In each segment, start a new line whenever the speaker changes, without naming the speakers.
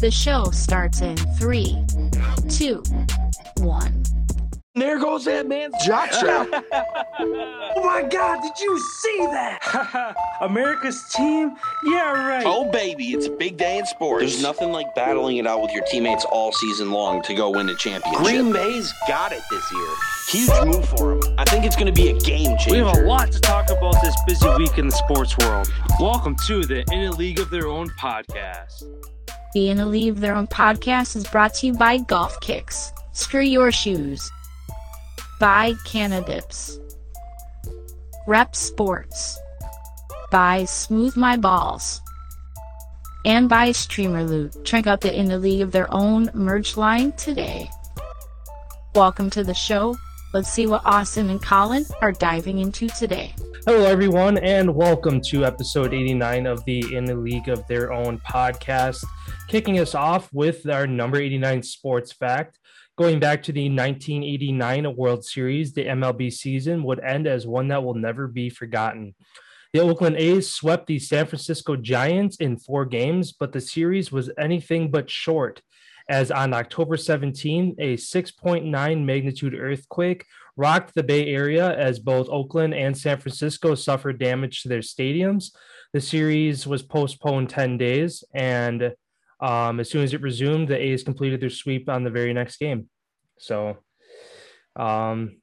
The show starts in three, two, one.
There that man's jock strap. oh my God, did you see that?
America's team? Yeah, right.
Oh, baby, it's a big day in sports. There's nothing like battling it out with your teammates all season long to go win a championship.
Green Bay's got it this year.
Huge move for them. I think it's going to be a game changer.
We have a lot to talk about this busy week in the sports world. Welcome to the In a League of Their Own podcast.
The In a League of Their Own podcast is brought to you by Golf Kicks. Screw your shoes. By Canadips. Rep Sports. By Smooth My Balls. And by Streamer Loot. Check out the In the League of Their Own merch line today. Welcome to the show. Let's see what Austin and Colin are diving into today.
Hello, everyone, and welcome to episode 89 of the In the League of Their Own podcast. Kicking us off with our number 89 sports fact. Going back to the 1989 World Series, the MLB season would end as one that will never be forgotten. The Oakland A's swept the San Francisco Giants in four games, but the series was anything but short, as on October 17, a 6.9 magnitude earthquake rocked the Bay Area as both Oakland and San Francisco suffered damage to their stadiums. The series was postponed 10 days, and um, as soon as it resumed, the A's completed their sweep on the very next game. So, um,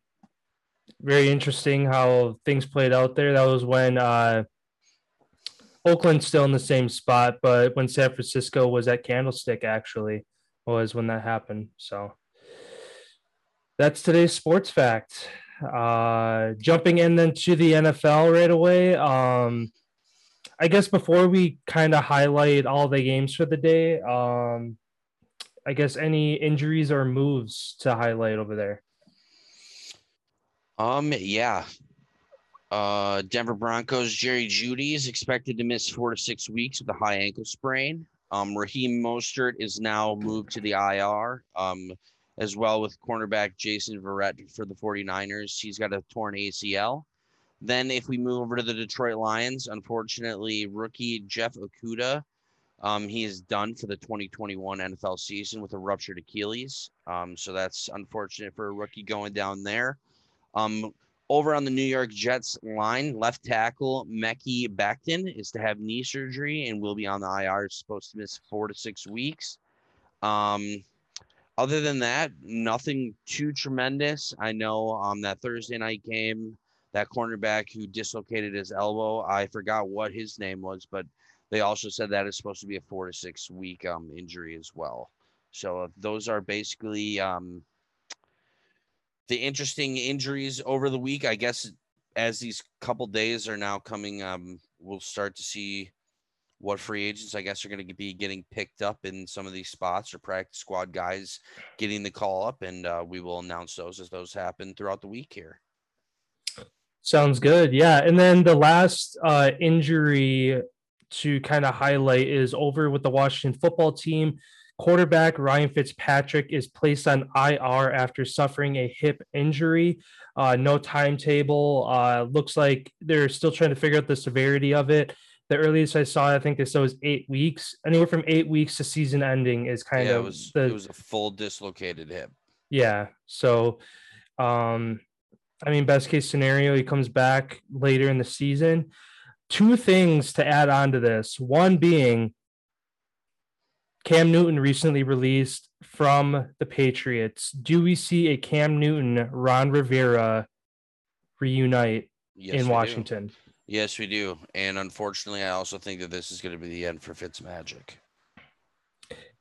very interesting how things played out there. That was when uh, Oakland's still in the same spot, but when San Francisco was at Candlestick, actually, was when that happened. So, that's today's sports fact. Uh, jumping in then to the NFL right away. Um, I guess before we kind of highlight all the games for the day, um, I guess any injuries or moves to highlight over there.
Um, yeah. Uh, Denver Broncos Jerry Jeudy is expected to miss four to six weeks with a high ankle sprain. Um, Raheem Mostert is now moved to the IR. Um, as well with cornerback Jason Verrett for the 49ers. He's got a torn ACL. Then, if we move over to the Detroit Lions, unfortunately, rookie Jeff Okudah, um, he is done for the 2021 NFL season with a ruptured Achilles. Um, so that's unfortunate for a rookie going down there. Um, over on the New York Jets line, left tackle Mekhi Becton is to have knee surgery and will be on the IR. Is supposed to miss four to six weeks. Um, other than that, nothing too tremendous. I know um, that Thursday night game that cornerback who dislocated his elbow. I forgot what his name was, but they also said that is supposed to be a four to six week um, injury as well. So uh, those are basically um, the interesting injuries over the week. I guess as these couple days are now coming, um, we'll start to see what free agents I guess are going to be getting picked up in some of these spots or practice squad guys getting the call up, and uh, we will announce those as those happen throughout the week here.
Sounds good. Yeah. And then the last uh, injury to kind of highlight is over with the Washington football team. Quarterback Ryan Fitzpatrick is placed on IR after suffering a hip injury. Uh, no timetable. Uh, looks like they're still trying to figure out the severity of it. The earliest I saw, I think they said was eight weeks. Anywhere from eight weeks to season ending is kind
yeah,
of
it was
the
it was a full dislocated hip.
yeah. So, um, I mean, best case scenario, he comes back later in the season. Two things to add on to this. One being Cam Newton recently released from the Patriots. Do we see a Cam Newton, Ron Rivera reunite
Yes,
in
we do.
Washington?
Yes, we do. And unfortunately, I also think that this is going to be the end for Fitz Magic.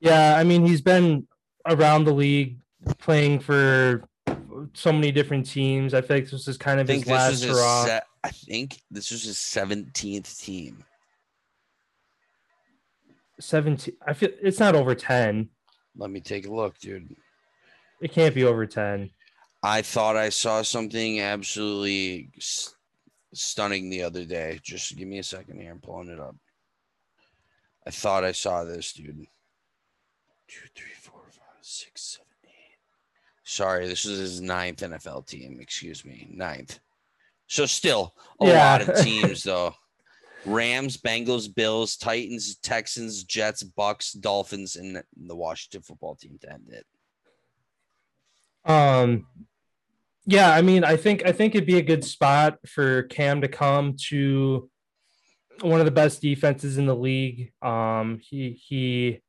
Yeah, I mean, he's been around the league playing for so many different teams. I think this is kind of
think
his
this
last
is his
hurrah.
se- I think this is his seventeenth team.
17. I feel it's not over 10.
Let me take a look, dude.
It can't be over 10.
I thought I saw something absolutely s- stunning the other day. Just give me a second here. I'm pulling it up. I thought I saw this, dude. Two, three, four, five, six, seven, eight. Sorry, this is his ninth NFL team. Excuse me, ninth. So still a
Yeah.
lot of teams, though. Rams, Bengals, Bills, Titans, Texans, Jets, Bucks, Dolphins, and the Washington football team to end it.
Um, yeah, I mean, I think I think it'd be a good spot for Cam to come to one of the best defenses in the league. Um, he he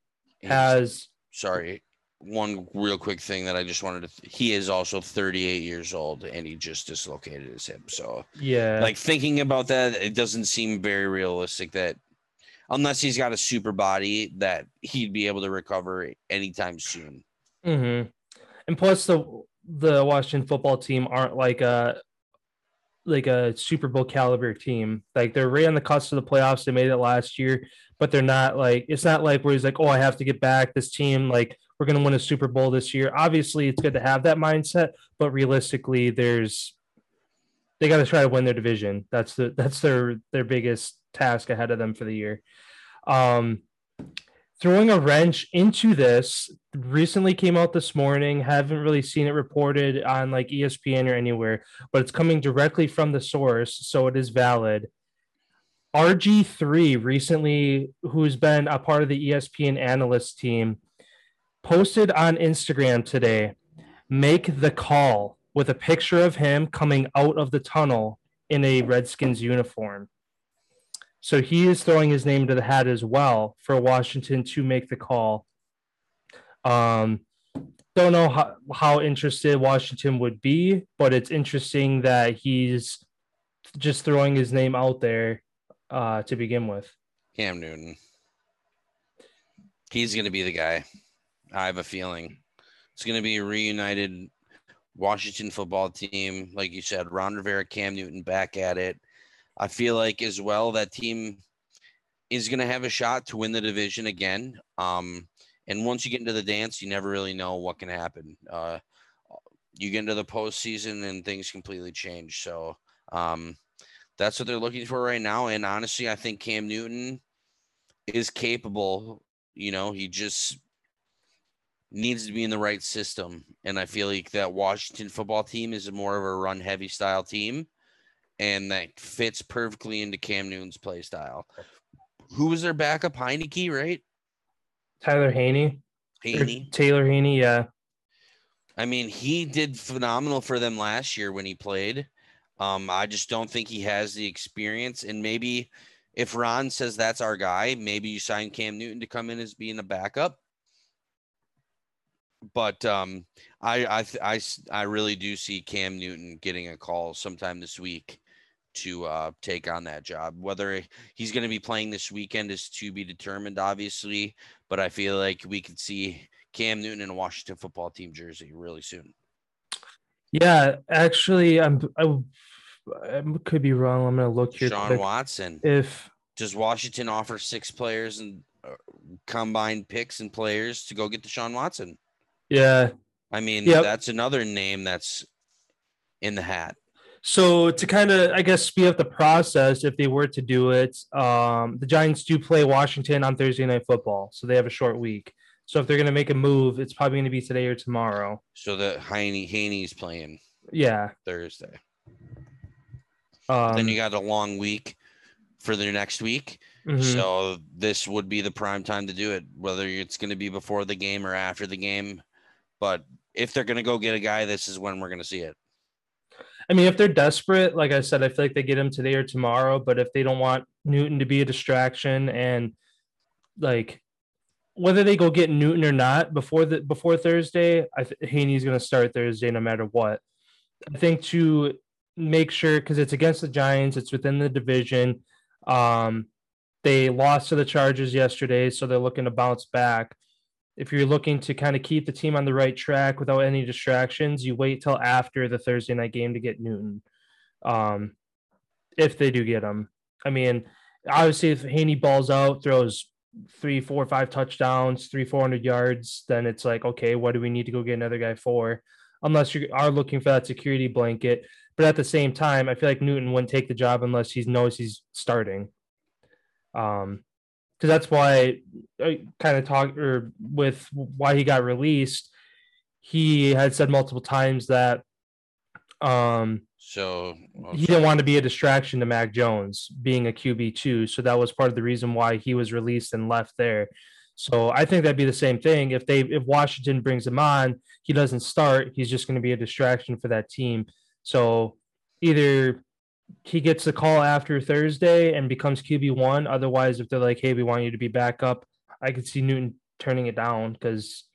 has.
Sorry, one real quick thing that I just wanted to. He is also 38 years old, and he just dislocated his hip. So
yeah,
like thinking about that, it doesn't seem very realistic that unless he's got a super body that he'd be able to recover anytime soon.
Mm-hmm. And plus the the Washington football team aren't like a like a Super Bowl caliber team. Like they're right on the cusp of the playoffs. They made it last year, but they're not like it's not like where he's like, oh, I have to get back. This team like we're going to win a Super Bowl this year. Obviously, it's good to have that mindset, but realistically, there's they got to try to win their division. That's the that's their their biggest task ahead of them for the year. Um, throwing a wrench into this recently came out this morning. Haven't really seen it reported on like ESPN or anywhere, but it's coming directly from the source, so it is valid. RG3 recently, who's been a part of the ESPN analyst team, posted on Instagram today, make the call with a picture of him coming out of the tunnel in a Redskins uniform. So he is throwing his name to the hat as well for Washington to make the call. Um, don't know how, how interested Washington would be, but it's interesting that he's just throwing his name out there uh, to begin with.
Cam Newton. He's going to be the guy. I have a feeling it's going to be a reunited Washington football team. Like you said, Ron Rivera, Cam Newton back at it. I feel like as well that team is going to have a shot to win the division again. Um, and once you get into the dance, you never really know what can happen. Uh, you get into the postseason and things completely change. So um, that's what they're looking for right now. And honestly, I think Cam Newton is capable. You know, he just needs to be in the right system. And I feel like that Washington football team is more of a run heavy style team and that fits perfectly into Cam Newton's play style. Who was their backup? Heinicke, right?
Tyler Haney.
Haney.
Taylor Haney, yeah.
I mean, he did phenomenal for them last year when he played. Um, I just don't think he has the experience. And maybe if Ron says that's our guy, maybe you sign Cam Newton to come in as being a backup but um, I I, I I really do see Cam Newton getting a call sometime this week to uh, take on that job. Whether he's going to be playing this weekend is to be determined, obviously. But I feel like we could see Cam Newton in a Washington football team jersey really soon.
Yeah, actually, I'm I, I could be wrong. I'm going to look here.
Sean. Watson.
If
does Washington offer six players and uh, combined picks and players to go get Deshaun Watson?
Yeah.
I mean, yep. that's another name that's in the hat.
So to kind of, I guess, speed up the process, if they were to do it, um, the Giants do play Washington on Thursday Night Football, so they have a short week. So if they're going to make a move, it's probably going to be today or tomorrow.
So the Haney Haney's playing.
Yeah.
Thursday.
Um,
then you got a long week for the next week. Mm-hmm. So this would be the prime time to do it, whether it's going to be before the game or after the game. But if they're going to go get a guy, this is when we're going to see it.
I mean, if they're desperate, like I said, I feel like they get him today or tomorrow. But if they don't want Newton to be a distraction and like whether they go get Newton or not before the before Thursday, I th- Haney's going to start Thursday no matter what. I think to make sure because it's against the Giants, it's within the division. Um, they lost to the Chargers yesterday, so they're looking to bounce back if you're looking to kind of keep the team on the right track without any distractions, you wait till after the Thursday night game to get Newton. Um, if they do get him, I mean, obviously, if Haney balls out, throws three, four, five touchdowns, three, four hundred yards, then it's like, okay, what do we need to go get another guy for? Unless you are looking for that security blanket. But at the same time, I feel like Newton wouldn't take the job unless he knows he's starting. Um, because that's why I kind of talk or with why he got released. He had said multiple times that um
So
he didn't want to be a distraction to Mac Jones being a QB two, so that was part of the reason why he was released and left there. So I think that'd be the same thing if they if Washington brings him on, he doesn't start, he's just going to be a distraction for that team. So either he gets the call after Thursday and becomes QB one. Otherwise, if they're like, "Hey, we want you to be back up," I could see Newton turning it down because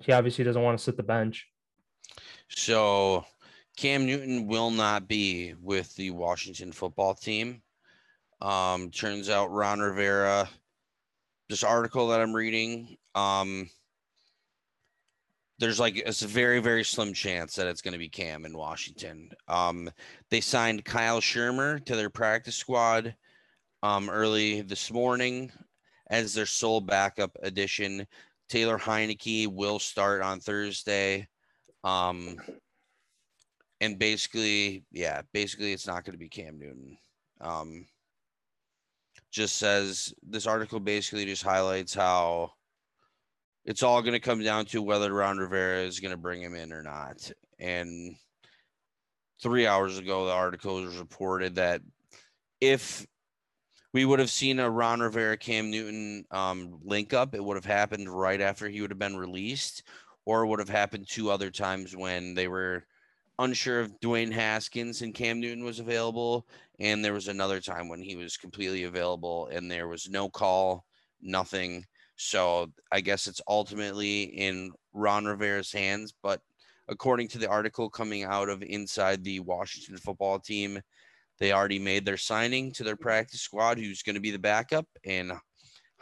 he obviously doesn't want to sit the bench.
So Cam Newton will not be with the Washington football team. Um, turns out Ron Rivera, this article that I'm reading, um, there's like it's a very very slim chance that it's going to be Cam in Washington. Um, they signed Kyle Shurmur to their practice squad um, early this morning as their sole backup addition. Taylor Heinicke will start on Thursday. Um, and basically, yeah, basically, it's not going to be Cam Newton. Um, just says this article basically just highlights how it's all going to come down to whether Ron Rivera is going to bring him in or not. And three hours ago, the article was reported that if we would have seen a Ron Rivera Cam Newton um, link up, it would have happened right after he would have been released, or would have happened two other times when they were unsure if Dwayne Haskins and Cam Newton was available. And there was another time when he was completely available and there was no call, nothing. So I guess it's ultimately in Ron Rivera's hands. But according to the article coming out of inside the Washington football team, they already made their signing to their practice squad, who's going to be the backup, and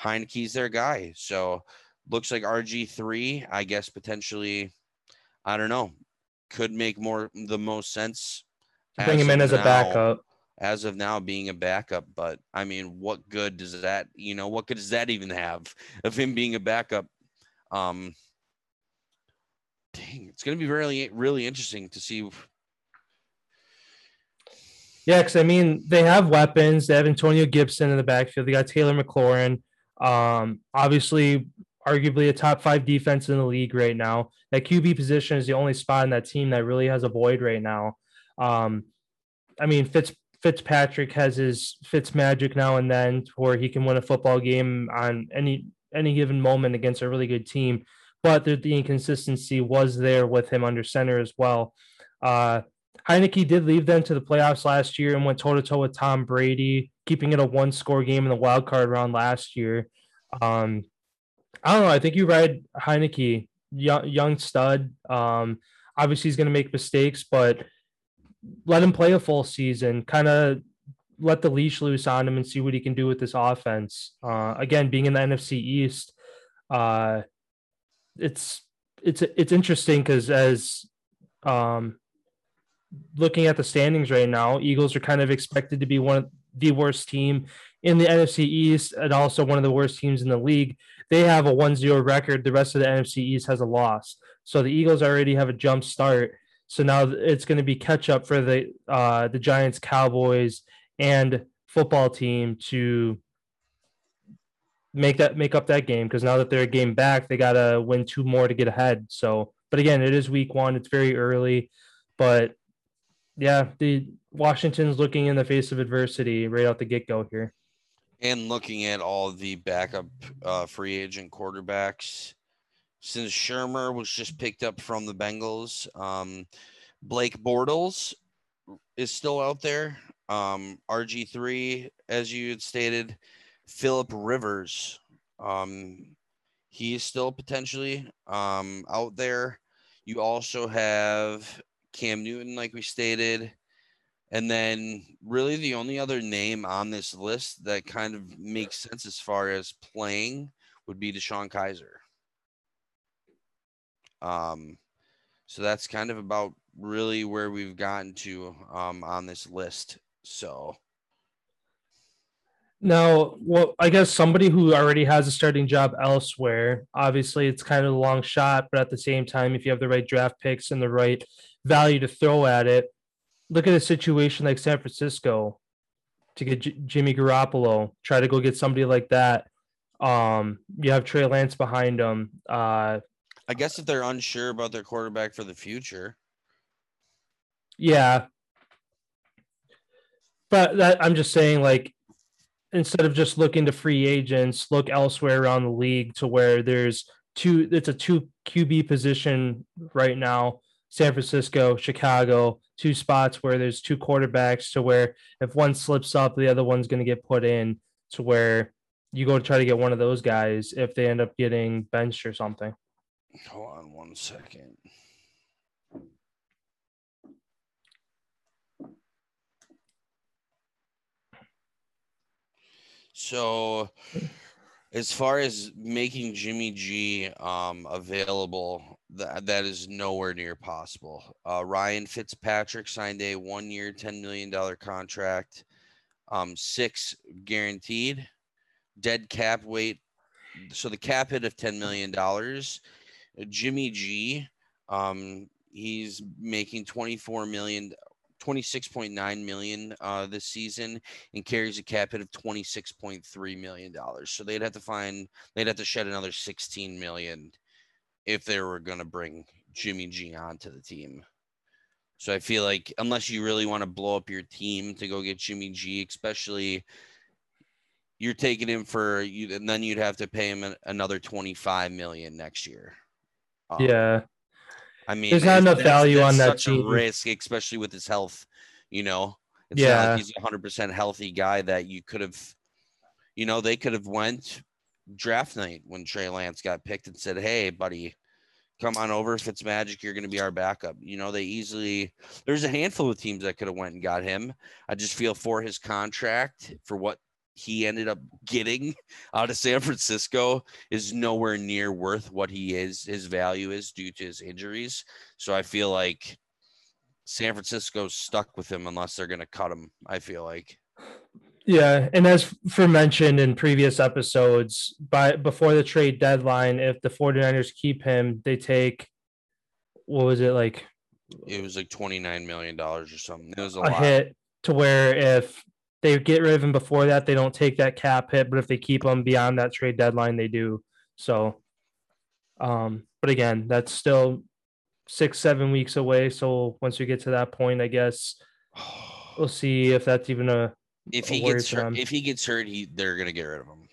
Heinicke's their guy. So looks like RG3, I guess potentially, I don't know, could make more the most sense.
Bring him in as now, a backup.
As of now, being a backup, but I mean, what good does that? You know, what good does that even have of him being a backup? Um, dang, it's going to be really, really interesting to see.
Yeah, because I mean, they have weapons. They have Antonio Gibson in the backfield. They got Taylor McLaurin. Um, obviously, arguably a top five defense in the league right now. That QB position is the only spot in that team that really has a void right now. Um, I mean, Fitz Fitzpatrick has his Fitz magic now and then where he can win a football game on any any given moment against a really good team. But the, the inconsistency was there with him under center as well. Uh, Heinicke did leave them to the playoffs last year and went toe to toe with Tom Brady, keeping it a one score game in the wild card round last year. Um, I don't know. I think you ride Heinicke, young, young stud. Um, obviously, he's going to make mistakes, but let him play a full season. Kind of let the leash loose on him and see what he can do with this offense. Uh, again, being in the NFC East, uh, it's it's it's interesting because as um, looking at the standings right now, Eagles are kind of expected to be one of the worst team in the NFC East and also one of the worst teams in the league. They have a 1-0 record. The rest of the NFC East has a loss. So the Eagles already have a jump start. So now it's going to be catch up for the uh, the Giants, Cowboys, and football team to make that make up that game because now that they're a game back, they got to win two more to get ahead. So, but again, it is week one. It's very early, but yeah, the Washington's looking in the face of adversity right out the get go here.
And looking at all the backup uh, free agent quarterbacks, since Shurmur was just picked up from the Bengals, um, Blake Bortles is still out there. Um, RG3, as you had stated, Philip Rivers, um, he is still potentially um, out there. You also have Cam Newton, like we stated. And then, really, the only other name on this list that kind of makes sense as far as playing would be DeShone Kizer. Um, so that's kind of about really where we've gotten to um, on this list. So
now, well, I guess somebody who already has a starting job elsewhere, obviously it's kind of a long shot, but at the same time, if you have the right draft picks and the right value to throw at it, look at a situation like San Francisco to get J- Jimmy Garoppolo, try to go get somebody like that. Um, you have Trey Lance behind him. Uh,
I guess if they're unsure about their quarterback for the future.
Yeah. but that I'm just saying, like, instead of just looking to free agents, look elsewhere around the league to where there's two. It's a two QB position right now. San Francisco, Chicago, two spots where there's two quarterbacks to where if one slips up, the other one's going to get put in to where you go to try to get one of those guys if they end up getting benched or something.
Hold on one second. So, as far as making Jimmy G um, available, that that is nowhere near possible. Uh, Ryan Fitzpatrick signed a one-year, ten million dollar contract, um, six guaranteed, dead cap weight. So the cap hit of ten million dollars. Jimmy G, um, he's making twenty-four million 26.9 million uh, this season and carries a cap hit of 26.3 million dollars. So they'd have to find they'd have to shed another 16 million if they were going to bring Jimmy G onto the team. So I feel like unless you really want to blow up your team to go get Jimmy G, especially you're taking him for you, and then you'd have to pay him another 25 million next year.
Um, yeah,
I mean,
there's not enough value on that
team. risk, especially with his health. You know,
it's yeah,
like he's a hundred percent healthy guy that you could have. You know, they could have went draft night when Trey Lance got picked and said, "Hey, buddy, come on over. If it's magic, you're going to be our backup." You know, they easily. There's a handful of teams that could have went and got him. I just feel for his contract for what he ended up getting out of San Francisco is nowhere near worth what he is, his value is due to his injuries. So I feel like San Francisco's stuck with him unless they're going to cut him. I feel like.
Yeah, and as for mentioned in previous episodes, by before the trade deadline, if the 49ers keep him, they take what was it like?
It was like 29 million dollars or something. It was a,
a hit to where if they get rid of him before that, they don't take that cap hit. But if they keep him beyond that trade deadline, they do. So, um, but again, that's still six, seven weeks away. So once we get to that point, I guess we'll see if that's even a.
If he gets hurt, if he gets hurt, he they're gonna get rid of him.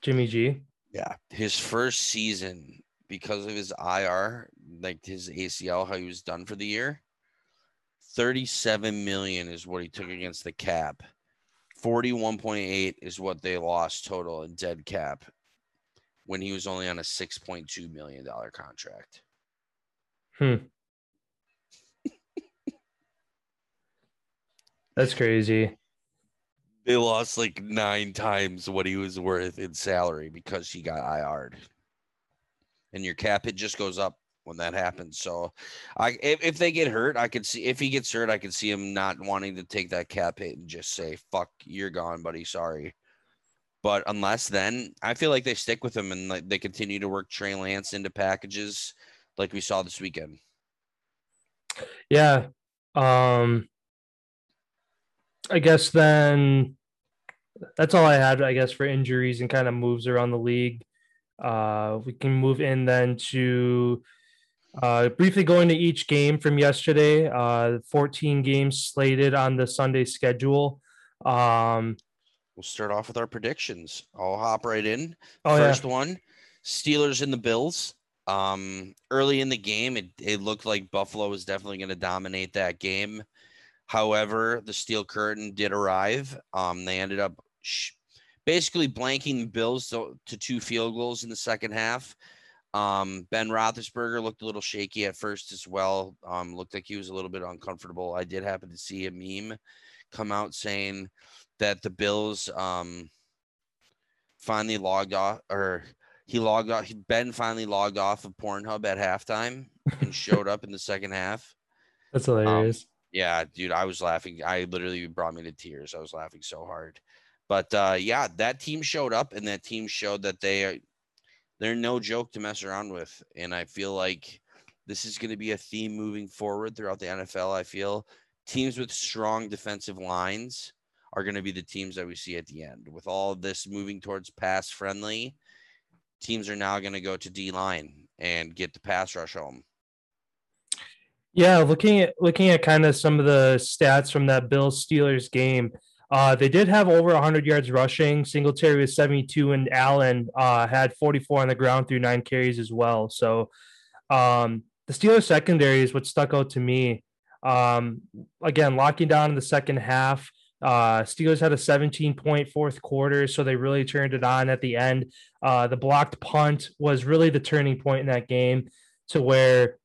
Jimmy G.
Yeah, his first season because of his IR, like his ACL, how he was done for the year. 37 million is what he took against the cap. 41.8 is what they lost total in dead cap when he was only on a 6.2 million dollar contract.
Hmm. That's crazy.
They lost like nine times what he was worth in salary because he got IR'd. And your cap it just goes up when that happens. So, I if, if they get hurt, I could see if he gets hurt, I could see him not wanting to take that cap hit and just say, "Fuck, you're gone, buddy. Sorry." But unless then, I feel like they stick with him and like they continue to work Trey Lance into packages like we saw this weekend.
Yeah. Um I guess then that's all I had, I guess, for injuries and kind of moves around the league. Uh, we can move in then to uh, briefly going to each game from yesterday, uh, 14 games slated on the Sunday schedule. Um,
we'll start off with our predictions. I'll hop right in. Oh, First yeah. one Steelers and the Bills. Um, early in the game, it, it looked like Buffalo was definitely going to dominate that game. However, the steel curtain did arrive. Um, they ended up sh- basically blanking the Bills to, to two field goals in the second half. Um, ben Roethlisberger looked a little shaky at first as well. Um, looked like he was a little bit uncomfortable. I did happen to see a meme come out saying that the Bills um, finally logged off, or he logged off. Ben finally logged off of Pornhub at halftime and showed up in the second half.
That's um, hilarious.
Yeah, dude, I was laughing. I literally brought me to tears. I was laughing so hard. But uh, yeah, that team showed up, and that team showed that they they're no joke to mess around with. And I feel like this is going to be a theme moving forward throughout the NFL. I feel teams with strong defensive lines are going to be the teams that we see at the end. With all this moving towards pass friendly, teams are now going to go to D line and get the pass rush home.
Yeah, looking at looking at kind of some of the stats from that Bills Steelers game, uh, they did have over 100 yards rushing. Singletary was 72, and Allen uh, had 44 on the ground through nine carries as well. So um, the Steelers secondary is what stuck out to me. Um, again, locking down in the second half. Uh, Steelers had a 17 point fourth quarter, so they really turned it on at the end. Uh, the blocked punt was really the turning point in that game to where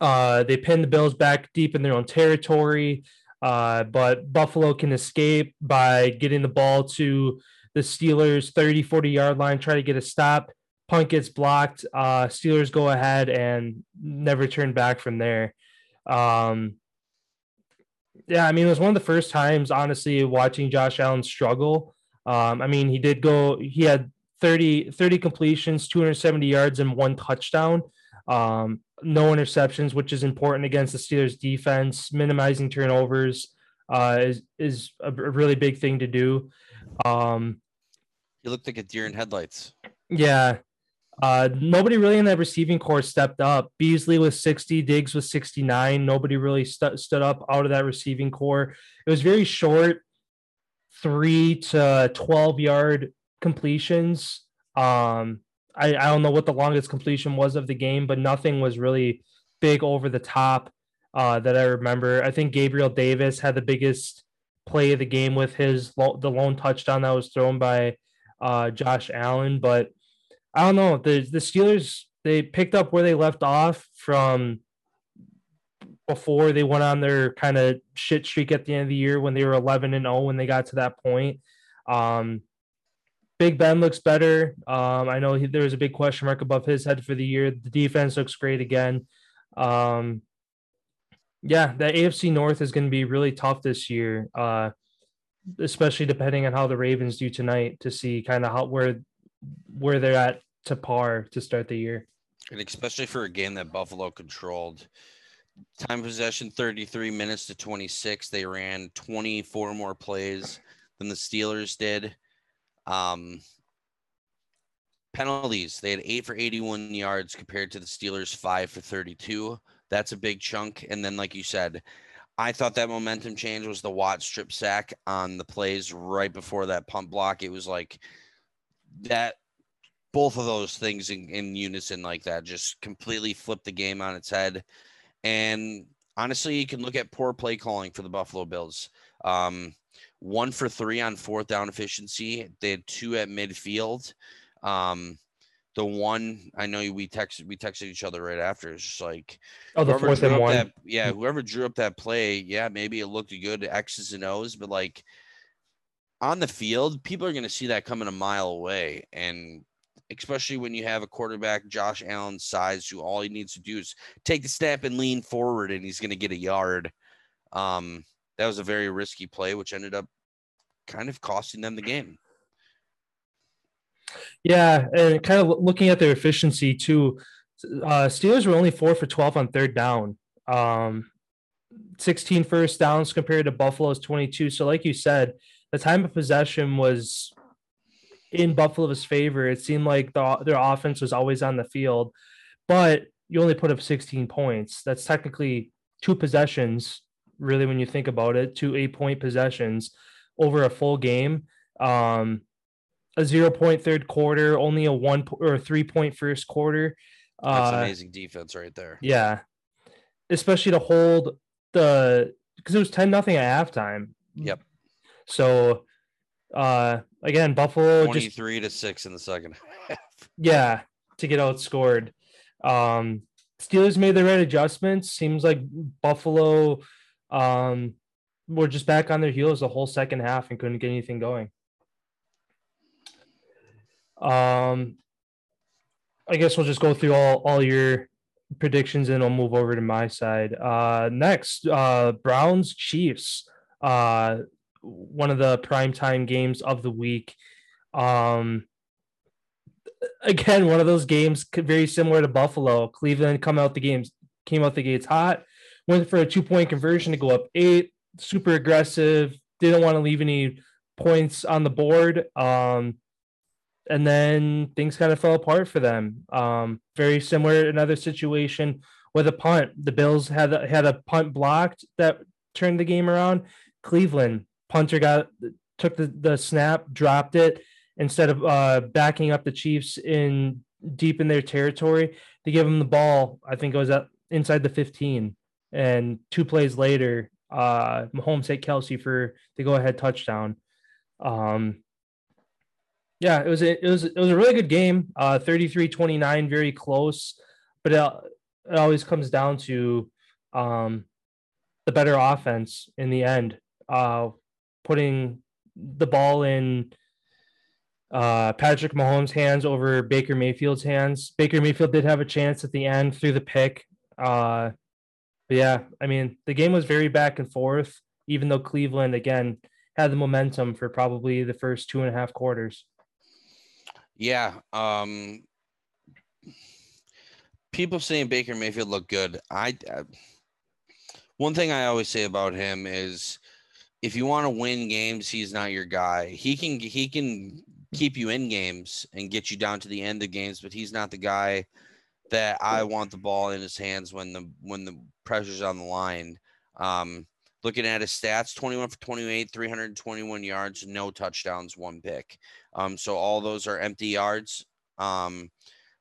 uh, they pinned the Bills back deep in their own territory. Uh, but Buffalo can escape by getting the ball to the Steelers 30, 40 yard line, try to get a stop. Punt gets blocked. Uh, Steelers go ahead and never turn back from there. Um, yeah, I mean, it was one of the first times, honestly, watching Josh Allen struggle. Um, I mean, he did go, he had 30, 30 completions, 270 yards, and one touchdown. Um, no interceptions, which is important against the Steelers defense. Minimizing turnovers uh, is is a really big thing to do. Um,
he looked like a deer in headlights.
Yeah. Uh, nobody really in that receiving corps stepped up. Beasley was 60, Diggs was 69. Nobody really st- stood up out of that receiving corps. It was very short, three to 12 yard completions. Um, I, I don't know what the longest completion was of the game, but nothing was really big over the top uh, that I remember. I think Gabriel Davis had the biggest play of the game with his the lone touchdown that was thrown by uh, Josh Allen. But I don't know the the Steelers they picked up where they left off from before they went on their kind of shit streak at the end of the year when they were 11 and 0 when they got to that point. Um, Big Ben looks better. Um, I know he, there was a big question mark above his head for the year. The defense looks great again. Um, yeah, the AFC North is going to be really tough this year, uh, especially depending on how the Ravens do tonight to see kind of how where where they're at to par to start the year.
And especially for a game that Buffalo controlled. Time possession 33 minutes to 26. They ran 24 more plays than the Steelers did. Um, penalties, they had eight for 81 yards compared to the Steelers' five for 32. That's a big chunk. And then, like you said, I thought that momentum change was the Watt strip sack on the plays right before that pump block. It was like that, both of those things in, in unison, like that, just completely flipped the game on its head. And honestly, you can look at poor play calling for the Buffalo Bills. Um, one for three on fourth down efficiency. They had two at midfield. Um, the one I know we texted we texted each other right after. It's just like
oh the fourth and one.
That, yeah, whoever drew up that play, yeah, maybe it looked good X's and O's, but like on the field, people are going to see that coming a mile away, and especially when you have a quarterback Josh Allen size, who all he needs to do is take the snap and lean forward, and he's going to get a yard. Um, that was a very risky play, which ended up kind of costing them the game.
Yeah, and kind of looking at their efficiency too. Uh, Steelers were only four for 12 on third down. Um, 16 first downs compared to Buffalo's 22. So, like you said, the time of possession was in Buffalo's favor. It seemed like the, their offense was always on the field, but you only put up 16 points. That's technically two possessions really when you think about it, two eight point possessions over a full game. Um, a zero point third quarter, only a one or a three point first quarter.
That's uh, amazing defense right there.
Yeah, especially to hold the because it was ten nothing at halftime.
Yep.
So, uh, again, Buffalo
twenty three to six in the second half.
Yeah, to get outscored. Um, Steelers made the right adjustments. Seems like Buffalo um, were just back on their heels the whole second half and couldn't get anything going. Um, I guess we'll just go through all, all your predictions and I'll move over to my side. Uh, next, uh, Browns Chiefs, uh, one of the primetime games of the week. Um, again, one of those games very similar to Buffalo. Cleveland come out the games came out the gates hot went for a two point conversion to go up eight, super aggressive, didn't want to leave any points on the board. Um, and then things kind of fell apart for them. Um, very similar, another situation with a punt. The Bills had a, had a punt blocked that turned the game around. Cleveland punter got took the, the snap, dropped it instead of uh, backing up the Chiefs in deep in their territory. They give them the ball. I think it was at, inside the 15, and two plays later, uh, Mahomes hit Kelsey for the go ahead touchdown. Um, yeah, it was a, it was it was a really good game. Uh, 33-29, very close, but it, it always comes down to um, the better offense in the end. Uh, putting the ball in uh, Patrick Mahomes' hands over Baker Mayfield's hands. Baker Mayfield did have a chance at the end through the pick. Uh, but yeah, I mean, the game was very back and forth, even though Cleveland, again, had the momentum for probably the first two and a half quarters.
Yeah. Um, people saying Baker Mayfield looked good. I, I one thing I always say about him is if you want to win games, he's not your guy. He can he can keep you in games and get you down to the end of games, but he's not the guy that I want the ball in his hands when the when the pressure's on the line. Um, looking at his stats 21 for 28 321 yards no touchdowns one pick. Um, so all those are empty yards. Um,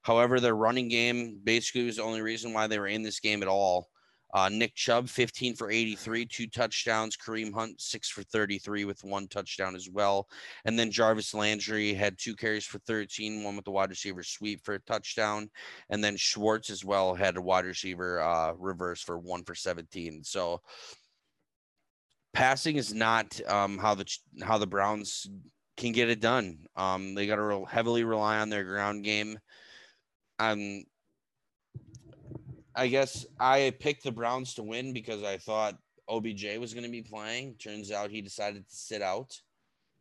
however their running game basically was the only reason why they were in this game at all uh, Nick Chubb, 15 for 83, two touchdowns. Kareem Hunt, six for 33 with one touchdown as well. And then Jarvis Landry had two carries for 13, one with the wide receiver sweep for a touchdown. And then Schwartz as well had a wide receiver uh, reverse for one for 17. So passing is not um, how the how the Browns can get it done. Um, they got to re- heavily rely on their ground game. Um, I guess I picked the Browns to win because I thought OBJ was going to be playing. Turns out he decided to sit out,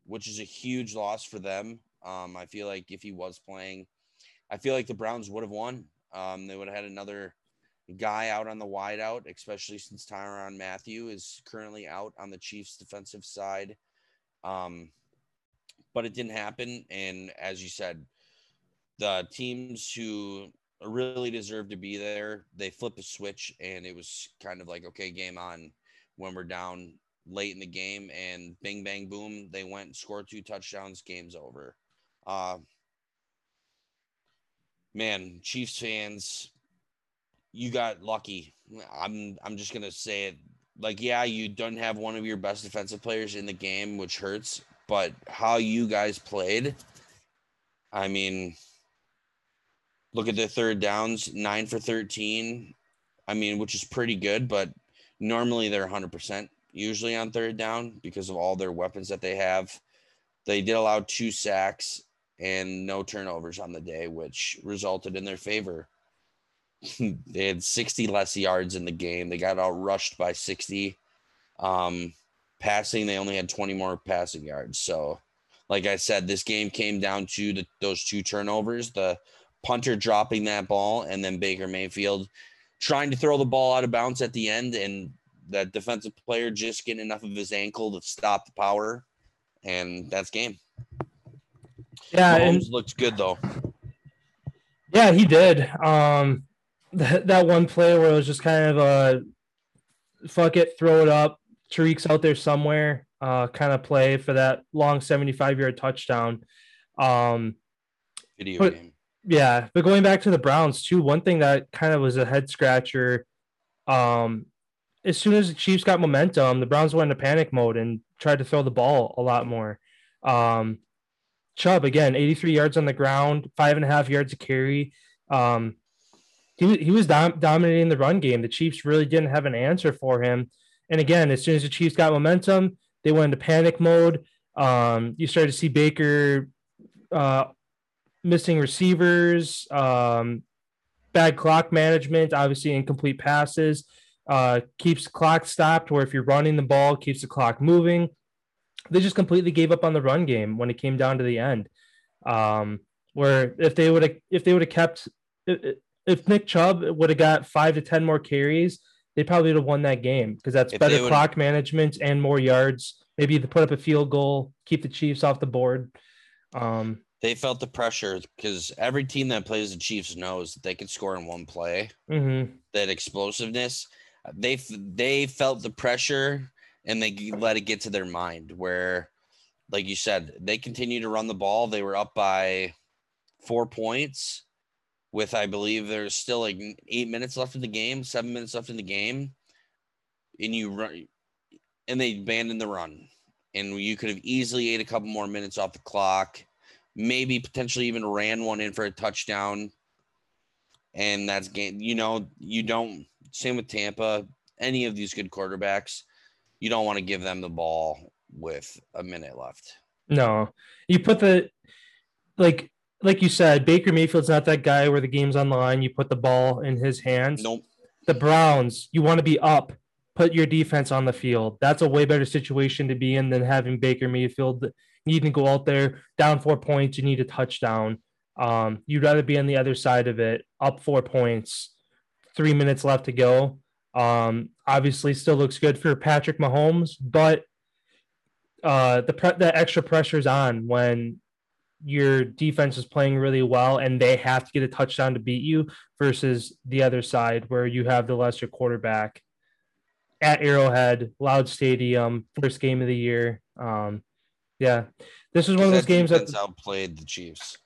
which is a huge loss for them. Um, I feel like if he was playing, I feel like the Browns would have won. Um, they would have had another guy out on the wideout, especially since Tyrann Mathieu is currently out on the Chiefs' defensive side. Um, but it didn't happen. And as you said, the teams who really deserved to be there, they flipped a switch, and it was kind of like, okay, game on when we're down late in the game. And bing, bang, boom, they went, scored two touchdowns, game's over. Uh, man, Chiefs fans, you got lucky. I'm I'm just gonna say it. Like, yeah, you don't have one of your best defensive players in the game, which hurts. But how you guys played, I mean, look at the third downs, nine for thirteen. I mean, which is pretty good, but normally they're 100% usually on third down because of all their weapons that they have. They did allow two sacks and no turnovers on the day, which resulted in their favor. they had 60 less yards in the game. They got out rushed by 60. Um, passing, they only had 20 more passing yards. So, like I said, this game came down to the, those two turnovers the punter dropping that ball and then Baker Mayfield trying to throw the ball out of bounds at the end and that defensive player just getting enough of his ankle to stop the power. And that's game.
Yeah,
Mahomes
and
looks good though.
yeah, he did. Um, that, that one play where it was just kind of a fuck it, throw it up. Tyreek's out there somewhere, uh, kind of play for that long 75 yard touchdown. Um,
Video
But-
game.
Yeah, but going back to the Browns too, one thing that kind of was a head scratcher. Um, as soon as the Chiefs got momentum, the Browns went into panic mode and tried to throw the ball a lot more. Um, Chubb again, 83 yards on the ground, five and a half yards a carry. Um, he he was dom- dominating the run game. The Chiefs really didn't have an answer for him. And again, as soon as the Chiefs got momentum, they went into panic mode. Um, you started to see Baker uh, missing receivers, um, bad clock management, obviously incomplete passes, uh, keeps clock stopped. Where if you're running the ball, keeps the clock moving. They just completely gave up on the run game when it came down to the end. Um, where if they would have if they would have kept if, Nick Chubb would have got five to ten more carries, they probably would have won that game because that's
If
better clock management and more yards. Maybe to put up a field goal, keep the Chiefs off the board. Um,
They felt the pressure because every team that plays the Chiefs knows that they can score in one play.
Mm-hmm.
That explosiveness, they they felt the pressure and they let it get to their mind. Where, like you said, they continue to run the ball. They were up by four points with I believe there's still like eight minutes left in the game, seven minutes left in the game, and you run, and they abandoned the run, and you could have easily ate a couple more minutes off the clock maybe potentially even ran one in for a touchdown. And that's game. You know, you don't. Same with Tampa. Any of these good quarterbacks, you don't want to give them the ball with a minute left.
No, you put the like like you said, Baker Mayfield's not that guy where the game's on the line. You put the ball in his hands.
Nope.
The Browns, you want to be up, put your defense on the field. That's a way better situation to be in than having Baker Mayfield you need to go out there down four points. You need a touchdown. Um, you'd rather be on the other side of it, up four points, three minutes left to go. Um, obviously, still looks good for Patrick Mahomes, but uh, the pre- the extra pressure's on when your defense is playing really well and they have to get a touchdown to beat you versus the other side where you have the lesser quarterback at Arrowhead, loud stadium, first game of the year. Um, yeah, this was one of those games that
outplayed the Chiefs.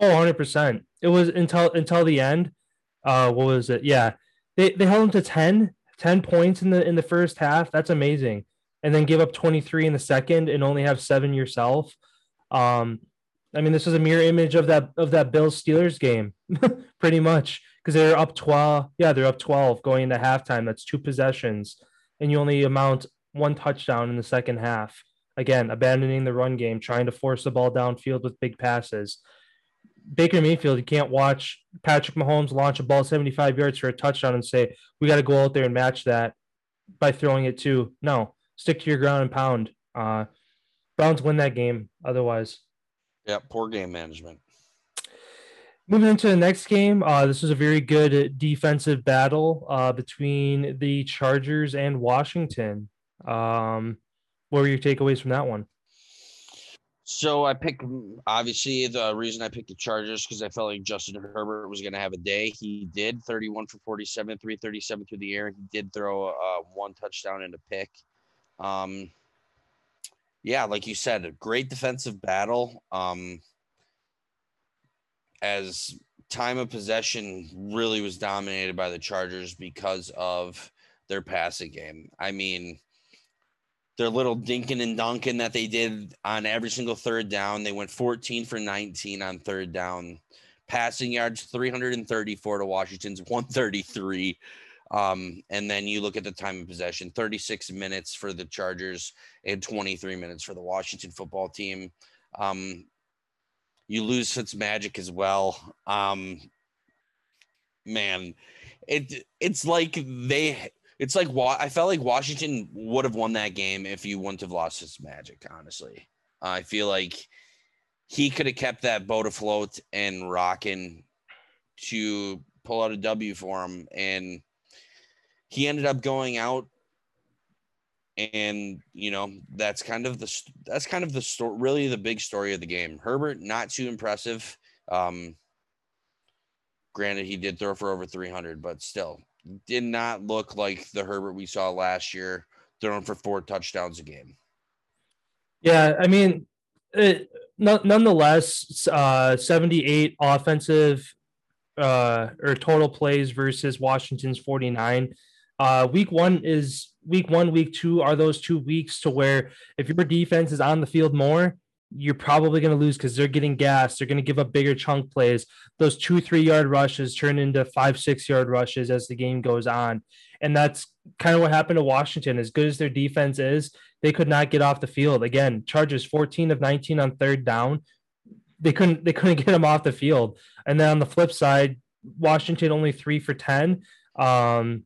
Oh, 100 percent. It was until until the end. Uh, what was it? Yeah, they they held them to 10, 10 points in the in the first half. That's amazing. And then give up 23 in the second and only have seven yourself. Um, I mean, this is a mirror image of that of that Bills Steelers game, pretty much, because they're up 12. Yeah, they're up 12 going into halftime. That's two possessions, and you only amount one touchdown in the second half. Again, abandoning the run game, trying to force the ball downfield with big passes. Baker Mayfield, you can't watch Patrick Mahomes launch a ball 75 yards for a touchdown and say, we got to go out there and match that by throwing it too. No, stick to your ground and pound. Uh, Browns win that game otherwise.
Yeah, poor game management.
Moving into the next game, uh, this was a very good defensive battle uh, between the Chargers and Washington. Um, what were your takeaways from that one?
So I picked obviously the reason I picked the Chargers because I felt like Justin Herbert was going to have a day. He did 31 for 47, 337 through the air. He did throw uh, one touchdown and a pick. Um, yeah, like you said, a great defensive battle. Um, as time of possession really was dominated by the Chargers because of their passing game. I mean, their little dinking and dunking that they did on every single third down. They went 14 for 19 on third down. Passing yards 334 to Washington's 133. Um, and then you look at the time of possession 36 minutes for the Chargers and 23 minutes for the Washington football team. Um, you lose Fitzmagic as well. Um, man, it it's like they it's like I felt like Washington would have won that game if you wouldn't have lost his magic. Honestly, I feel like he could have kept that boat afloat and rocking to pull out a W for him, and he ended up going out. And you know that's kind of the that's kind of the story, really the big story of the game. Herbert not too impressive. Um, granted, he did throw for over 300, but still, did not look like the Herbert we saw last year, throwing for four touchdowns a game.
Yeah, I mean, it, nonetheless, uh, 78 offensive uh, or total plays versus Washington's 49. Uh, week one is week one, week two are those two weeks to where if your defense is on the field more, you're probably going to lose because they're getting gas. They're going to give up bigger chunk plays. Those two, three yard rushes turn into five, six yard rushes as the game goes on. And that's kind of what happened to Washington. As good as their defense is, they could not get off the field. Again, Chargers 14 of 19 on third down. They couldn't they couldn't get them off the field. And then on the flip side, Washington only three for 10. Um,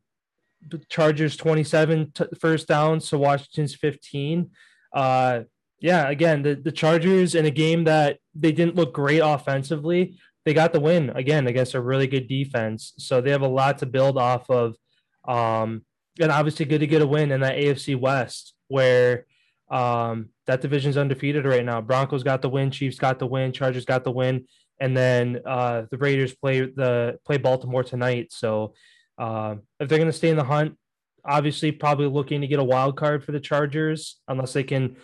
Chargers 27 t- first down, so Washington's 15. Uh, yeah, again, the, the Chargers in a game that they didn't look great offensively, they got the win again against a really good defense. So they have a lot to build off of. Um, and obviously good to get a win in that AFC West where Um, that division's undefeated right now. Broncos got the win, Chiefs got the win, Chargers got the win, and then uh, the Raiders play the play Baltimore tonight. So uh, if they're going to stay in the hunt, obviously probably looking to get a wild card for the Chargers, unless they can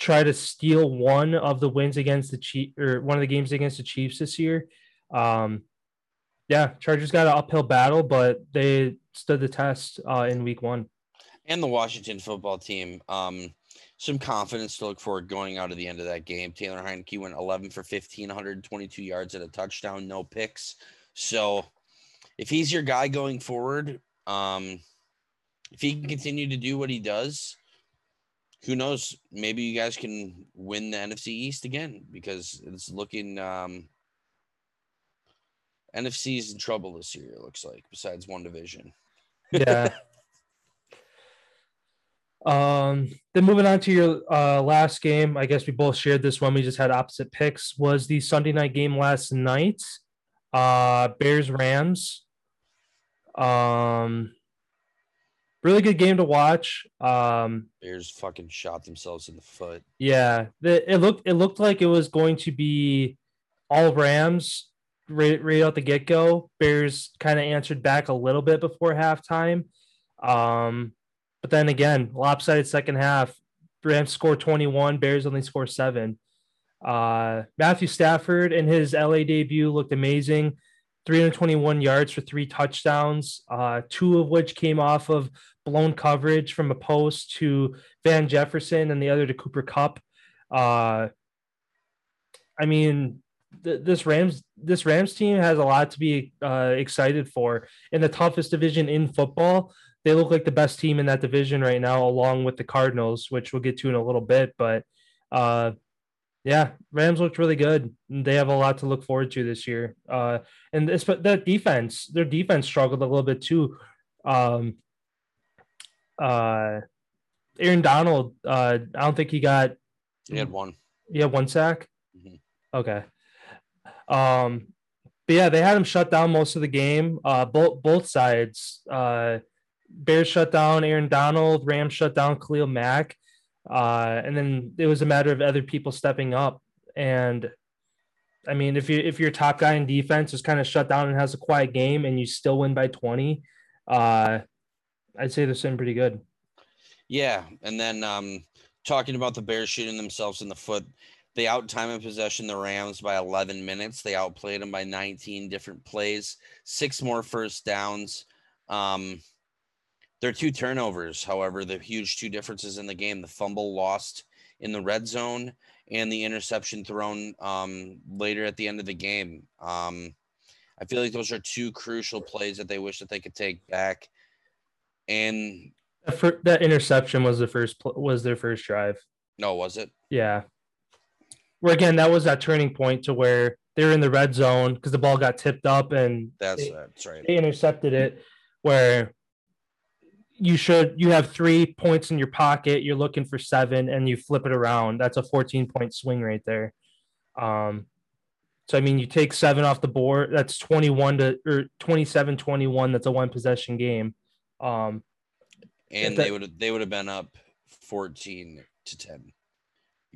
try to steal one of the wins against the Chief or one of the games against the Chiefs this year. Um, yeah, Chargers got an uphill battle, but they stood the test uh, in Week One.
And the Washington football team. Um, some confidence to look forward going out of the end of that game. Taylor Heinicke went 11 for 15, 122 yards at a touchdown, no picks. So if he's your guy going forward, um, if he can continue to do what he does, who knows? Maybe you guys can win the NFC East again because it's looking um, NFC's in trouble this year. It looks like, besides one division.
Yeah. Um, then moving on to your uh, last game, I guess we both shared this one. We just had opposite picks. Was the Sunday night game last night? Uh, Bears Rams. Um, really good game to watch. Um,
Bears fucking shot themselves in the foot.
Yeah, the, it looked it looked like it was going to be all Rams right, right out the get go. Bears kind of answered back a little bit before halftime. Um, but then again, lopsided second half. Rams score 21, Bears only score seven. Uh, Matthew Stafford in his LA debut looked amazing. 321 yards for three touchdowns, uh, two of which came off of blown coverage from a post to Van Jefferson and the other to Cooper Kupp. Uh, I mean, th- this Rams this Rams team has a lot to be uh, excited for in the toughest division in football they look like the best team in that division right now, along with the Cardinals, which we'll get to in a little bit. But uh, yeah, Rams looked really good. They have a lot to look forward to this year. Uh, and this, but that defense, their defense struggled a little bit too. Um, uh, Aaron Donald, uh, I don't think he got.
He had one.
He had one sack.
Mhm.
Okay. Um, but yeah, they had him shut down most of the game. Uh, both both sides. Uh, Bears shut down Aaron Donald, Rams shut down Khalil Mack. Uh, and then it was a matter of other people stepping up. And I mean, if you if your top guy in defense is kind of shut down and has a quiet game and you still win by 20, uh, I'd say they're sitting pretty good.
Yeah, and then um, talking about the Bears shooting themselves in the foot, they out time of possession the Rams by 11 minutes. They outplayed them by 19 different plays, six more first downs. Um, there are two turnovers, however, the huge two differences in the game: the fumble lost in the red zone and the interception thrown um, later at the end of the game. Um, I feel like those are two crucial plays that they wish that they could take back. And
That, that interception was the first was their first drive.
no, was it?
Yeah. Where again, that was that turning point to where they're in the red zone because the ball got tipped up and
That's
they,
that's right.
they intercepted it. Where you should you have three points in your pocket, you're looking for seven, and you flip it around. That's a 14 point swing right there. Um, so I mean, you take seven off the board. That's 21 to or 27 21. That's a one possession game. Um,
And
that-
they would they would have been up 14 to 10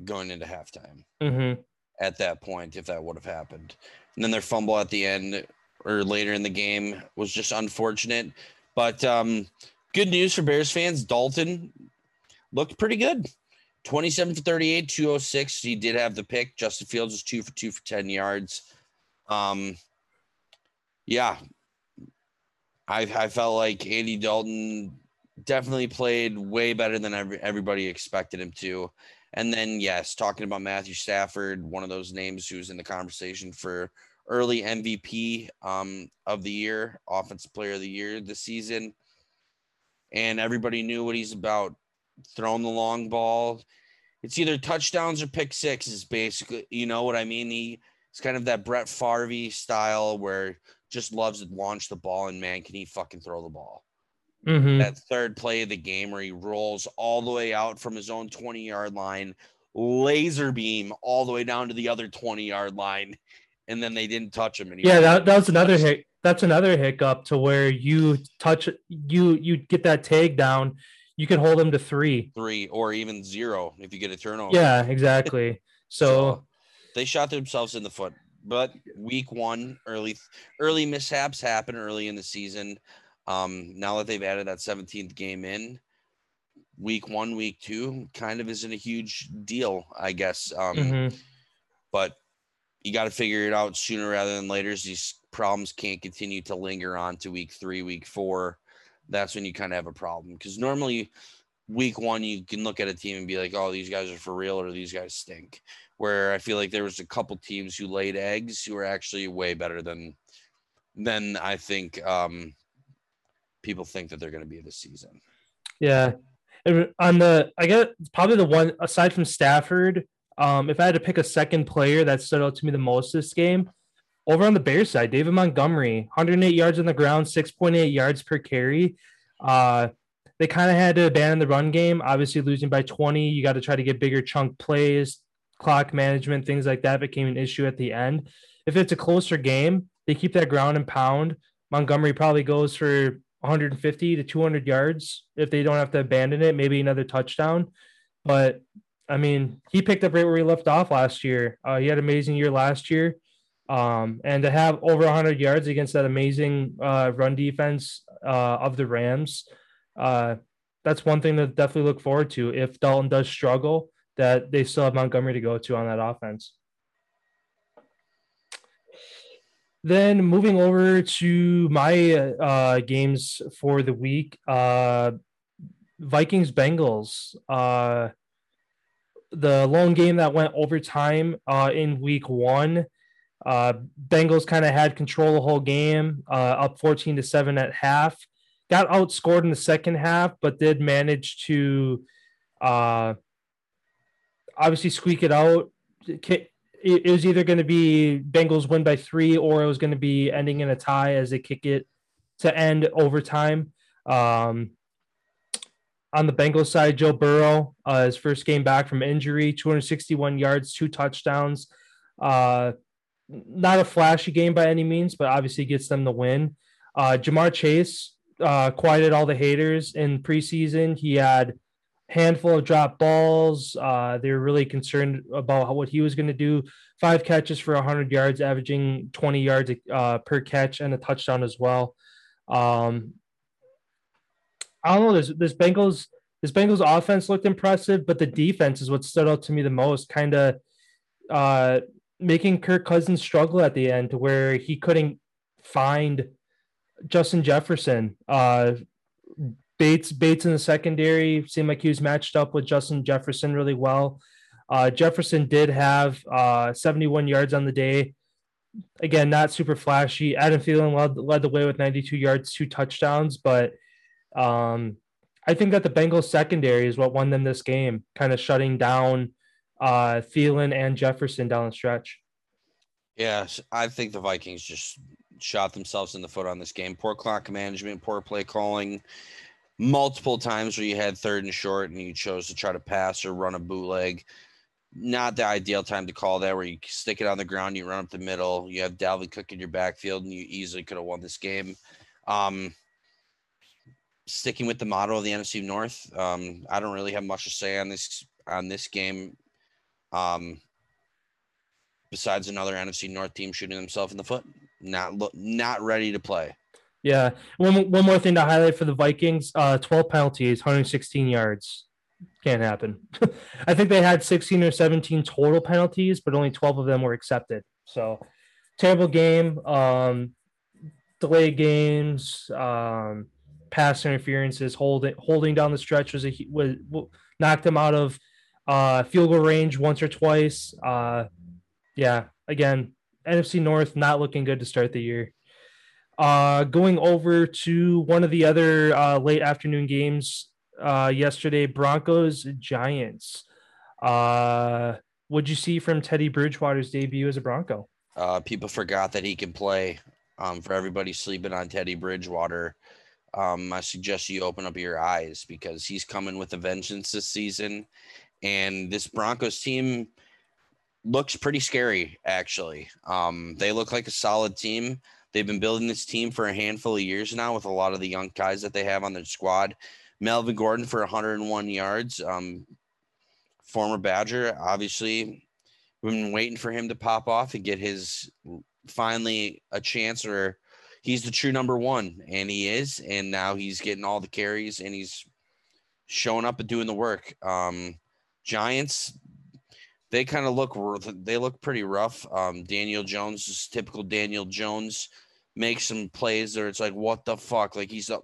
going into halftime.
mhm.
at that point if that would have happened. And then their fumble at the end or later in the game was just unfortunate. But um, good news for Bears fans. Dalton looked pretty good. 27 for 38, 206. He did have the pick. Justin Fields was two for two for 10 yards. Um, yeah. I, I felt like Andy Dalton definitely played way better than every, everybody expected him to. And then, yes, talking about Matthew Stafford, one of those names who's in the conversation for early MVP um, of the year, offensive player of the year this season. And everybody knew what he's about throwing the long ball. It's either touchdowns or pick sixes, basically. You know what I mean? He, it's kind of that Brett Favre style where just loves to launch the ball, and man, can he fucking throw the ball
Mhm.
that third play of the game where he rolls all the way out from his own 20 yard line, laser beam all the way down to the other 20 yard line, and then they didn't touch him. And
Yeah, that, that was another hic. That's another hiccup to where you touch you you get that tag down, you could hold them to three.
three or even zero if you get a turnover.
Yeah, exactly. So
they shot themselves in the foot. But week one, early early mishaps happen early in the season. Um, now that they've added that 17th game in, week one, week two kind of isn't a huge deal, I guess. Um,
mhm.
but you got to figure it out sooner rather than later. So these problems can't continue to linger on to week three, week four. That's when you kind of have a problem because normally week one you can look at a team and be like, "Oh, these guys are for real," or "These guys stink." Where I feel like there was a couple teams who laid eggs who were actually way better than than I think um, people think that they're going to be this season.
Yeah. On the, I guess probably the one aside from Stafford, um, if I had to pick a second player that stood out to me the most this game, over on the Bears side, David Montgomery, 108 yards on the ground, 6.8 yards per carry. Uh, they kind of had to abandon the run game. Obviously, losing by 20, you got to try to get bigger chunk plays, clock management, things like that became an issue at the end. If it's a closer game, they keep that ground and pound. Montgomery probably goes for 150 to 200 yards if they don't have to abandon it, maybe another touchdown. But I mean, he picked up right where he left off last year. Uh, he had an amazing year last year. Um, and to have over 100 yards against that amazing uh, run defense uh, of the Rams, uh, that's one thing to definitely look forward to. If Dalton does struggle, that they still have Montgomery to go to on that offense. Then moving over to my uh, games for the week, uh, Vikings Bengals. Uh, the lone game that went overtime uh, in week one. Uh, Bengals kind of had control the whole game, uh, up 14 to 7 at half. Got outscored in the second half, but did manage to uh, obviously squeak it out. It was either going to be Bengals win by three or it was going to be ending in a tie as they kick it to end overtime. Um, on the Bengals side, Joe Burrow, uh, his first game back from injury, 261 yards, two touchdowns. Uh, not a flashy game by any means, but obviously gets them the win. Uh, Ja'Marr Chase uh, quieted all the haters in preseason. He had handful of drop balls. Uh, they were really concerned about what he was going to do. Five catches for 100 yards, averaging 20 yards uh, per catch and a touchdown as well. Um, I don't know. This this Bengals this Bengals offense looked impressive, but the defense is what stood out to me the most. Kind of uh, making Kirk Cousins struggle at the end where he couldn't find Justin Jefferson. Uh, Bates Bates in the secondary seemed like he was matched up with Justin Jefferson really well. Uh, Jefferson did have uh, 71 yards on the day. Again, not super flashy. Adam Thielen led, led the way with 92 yards, two touchdowns, but um, I think that the Bengals secondary is what won them this game, kind of shutting down uh, Thielen and Jefferson down the stretch.
Yes, I think the Vikings just shot themselves in the foot on this game. Poor clock management, poor play calling. Multiple times where you had third and short and you chose to try to pass or run a bootleg. Not the ideal time to call that, where you stick it on the ground, you run up the middle, you have Dalvin Cook in your backfield, and you easily could have won this game. Um, sticking with the model of the NFC North, um, I don't really have much to say on this on this game. Um, besides another NFC North team shooting themselves in the foot, not lo- not ready to play.
Yeah. One, one more thing to highlight for the Vikings uh, 12 penalties, 116 yards. Can't happen. I think they had 16 or 17 total penalties, but only 12 of them were accepted. So terrible game. Um, delayed games, um, pass interferences, holding holding down the stretch was a was, knocked them out of uh, field goal range once or twice. Uh, yeah, again, NFC North not looking good to start the year. Uh, going over to one of the other uh, late afternoon games uh, yesterday, Broncos Giants. Uh, what'd you see from Teddy Bridgewater's debut as a Bronco?
Uh, people forgot that he can play. Um, for everybody sleeping on Teddy Bridgewater, um, I suggest you open up your eyes because he's coming with a vengeance this season. And this Broncos team looks pretty scary, actually. Um, they look like a solid team. They've been building this team for a handful of years now with a lot of the young guys that they have on their squad. Melvin Gordon for 101 yards. Um, former Badger, obviously, we've been waiting for him to pop off and get his finally a chance or he's the true number one and he is and now he's getting all the carries and he's showing up and doing the work um giants they kind of look they look pretty rough um daniel jones is typical daniel jones makes some plays there it's like what the fuck like he's a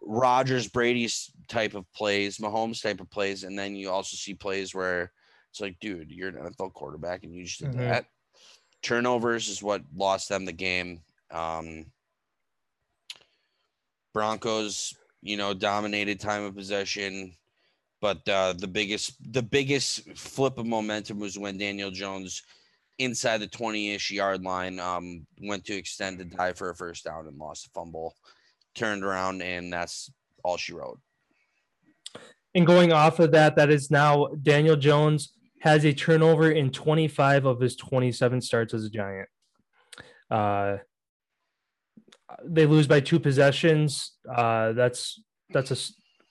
Rodgers Brady's type of plays, Mahomes type of plays, and then you also see plays where it's like, dude, you're an NFL quarterback and you just did
Mhm.
that. Turnovers is what lost them the game. Um, Broncos, you know, dominated time of possession, but uh, the biggest the biggest flip of momentum was when Daniel Jones inside the 20-ish yard line um, went to extend the dive for a first down and lost a fumble turned around and that's all she wrote
And going off of that, that is now Daniel Jones has a turnover in 25 of his 27 starts as a Giant. Uh, they lose by two possessions. Uh, that's that's a,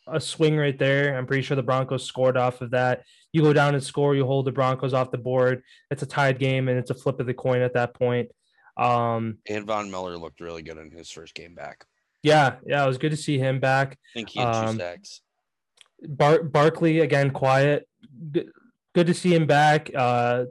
a swing right there. I'm pretty sure the Broncos scored off of that. You go down and score, you hold the Broncos off the board. It's a tied game, and it's a flip of the coin at that point. Um,
and von miller looked really good in his first game back
yeah, yeah, it was good to see him back.
i think he had two
Um,
sacks
Bar- Barkley again quiet. Good, good to see him back. Uh,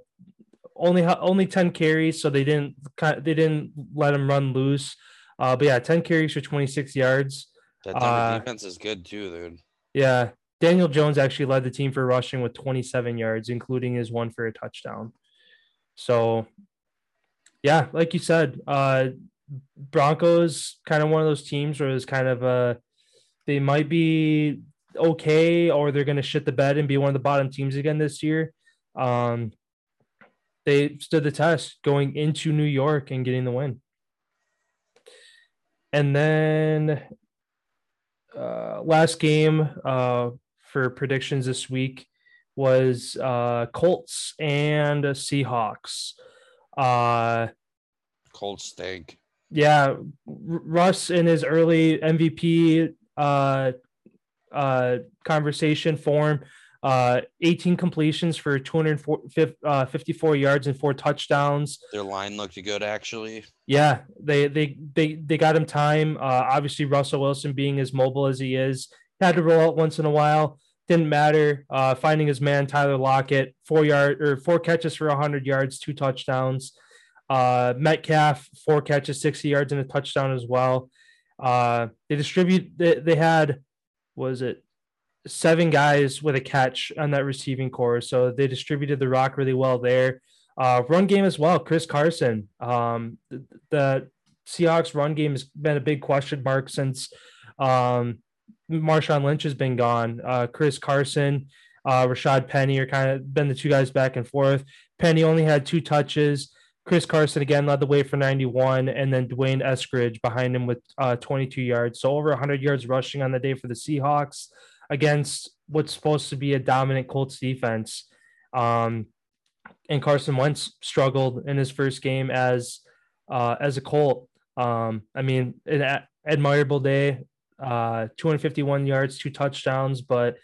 only only ten carries, so they didn't they didn't let him run loose. Uh, but yeah, ten carries for twenty six yards.
That Denver
uh,
defense is good too dude
Yeah, Daniel Jones actually led the team for rushing with twenty seven yards, including his one for a touchdown. So, yeah, like you said, uh, Broncos kind of one of those teams where it's kind of a they might be okay or they're going to shit the bed and be one of the bottom teams again this year. Um, they stood the test going into New York and getting the win. And then uh, last game uh, for predictions this week was uh, Colts and Seahawks. Uh,
Colts stink.
yeah, Russ in his early MVP uh, uh, conversation form, uh, 18 completions for 254 uh, yards and four touchdowns.
Their line looked good actually.
Yeah, they they they they got him time. Uh, obviously, Russell Wilson being as mobile as he is, had to roll out once in a while. Didn't matter. Uh, finding his man Tyler Lockett, four yard or four catches for 100 yards, two touchdowns. Uh, Metcalf, four catches, 60 yards and a touchdown as well. Uh, they distribute. They, they had was it seven guys with a catch on that receiving corps, so they distributed the rock really well there. Uh, run game as well. Chris Carson. Um, the, the Seahawks run game has been a big question mark since um, Marshawn Lynch has been gone. Uh, Chris Carson, uh, Rashad Penny are kind of been the two guys back and forth. Penny only had two touches. Chris Carson again led the way for 91, and then D'Wayne Eskridge behind him with uh, 22 yards. So over 100 yards rushing on the day for the Seahawks against what's supposed to be a dominant Colts defense. Um, and Carson Wentz struggled in his first game as uh, as a Colt. Um, I mean, an admirable day, uh, 251 yards, two touchdowns, but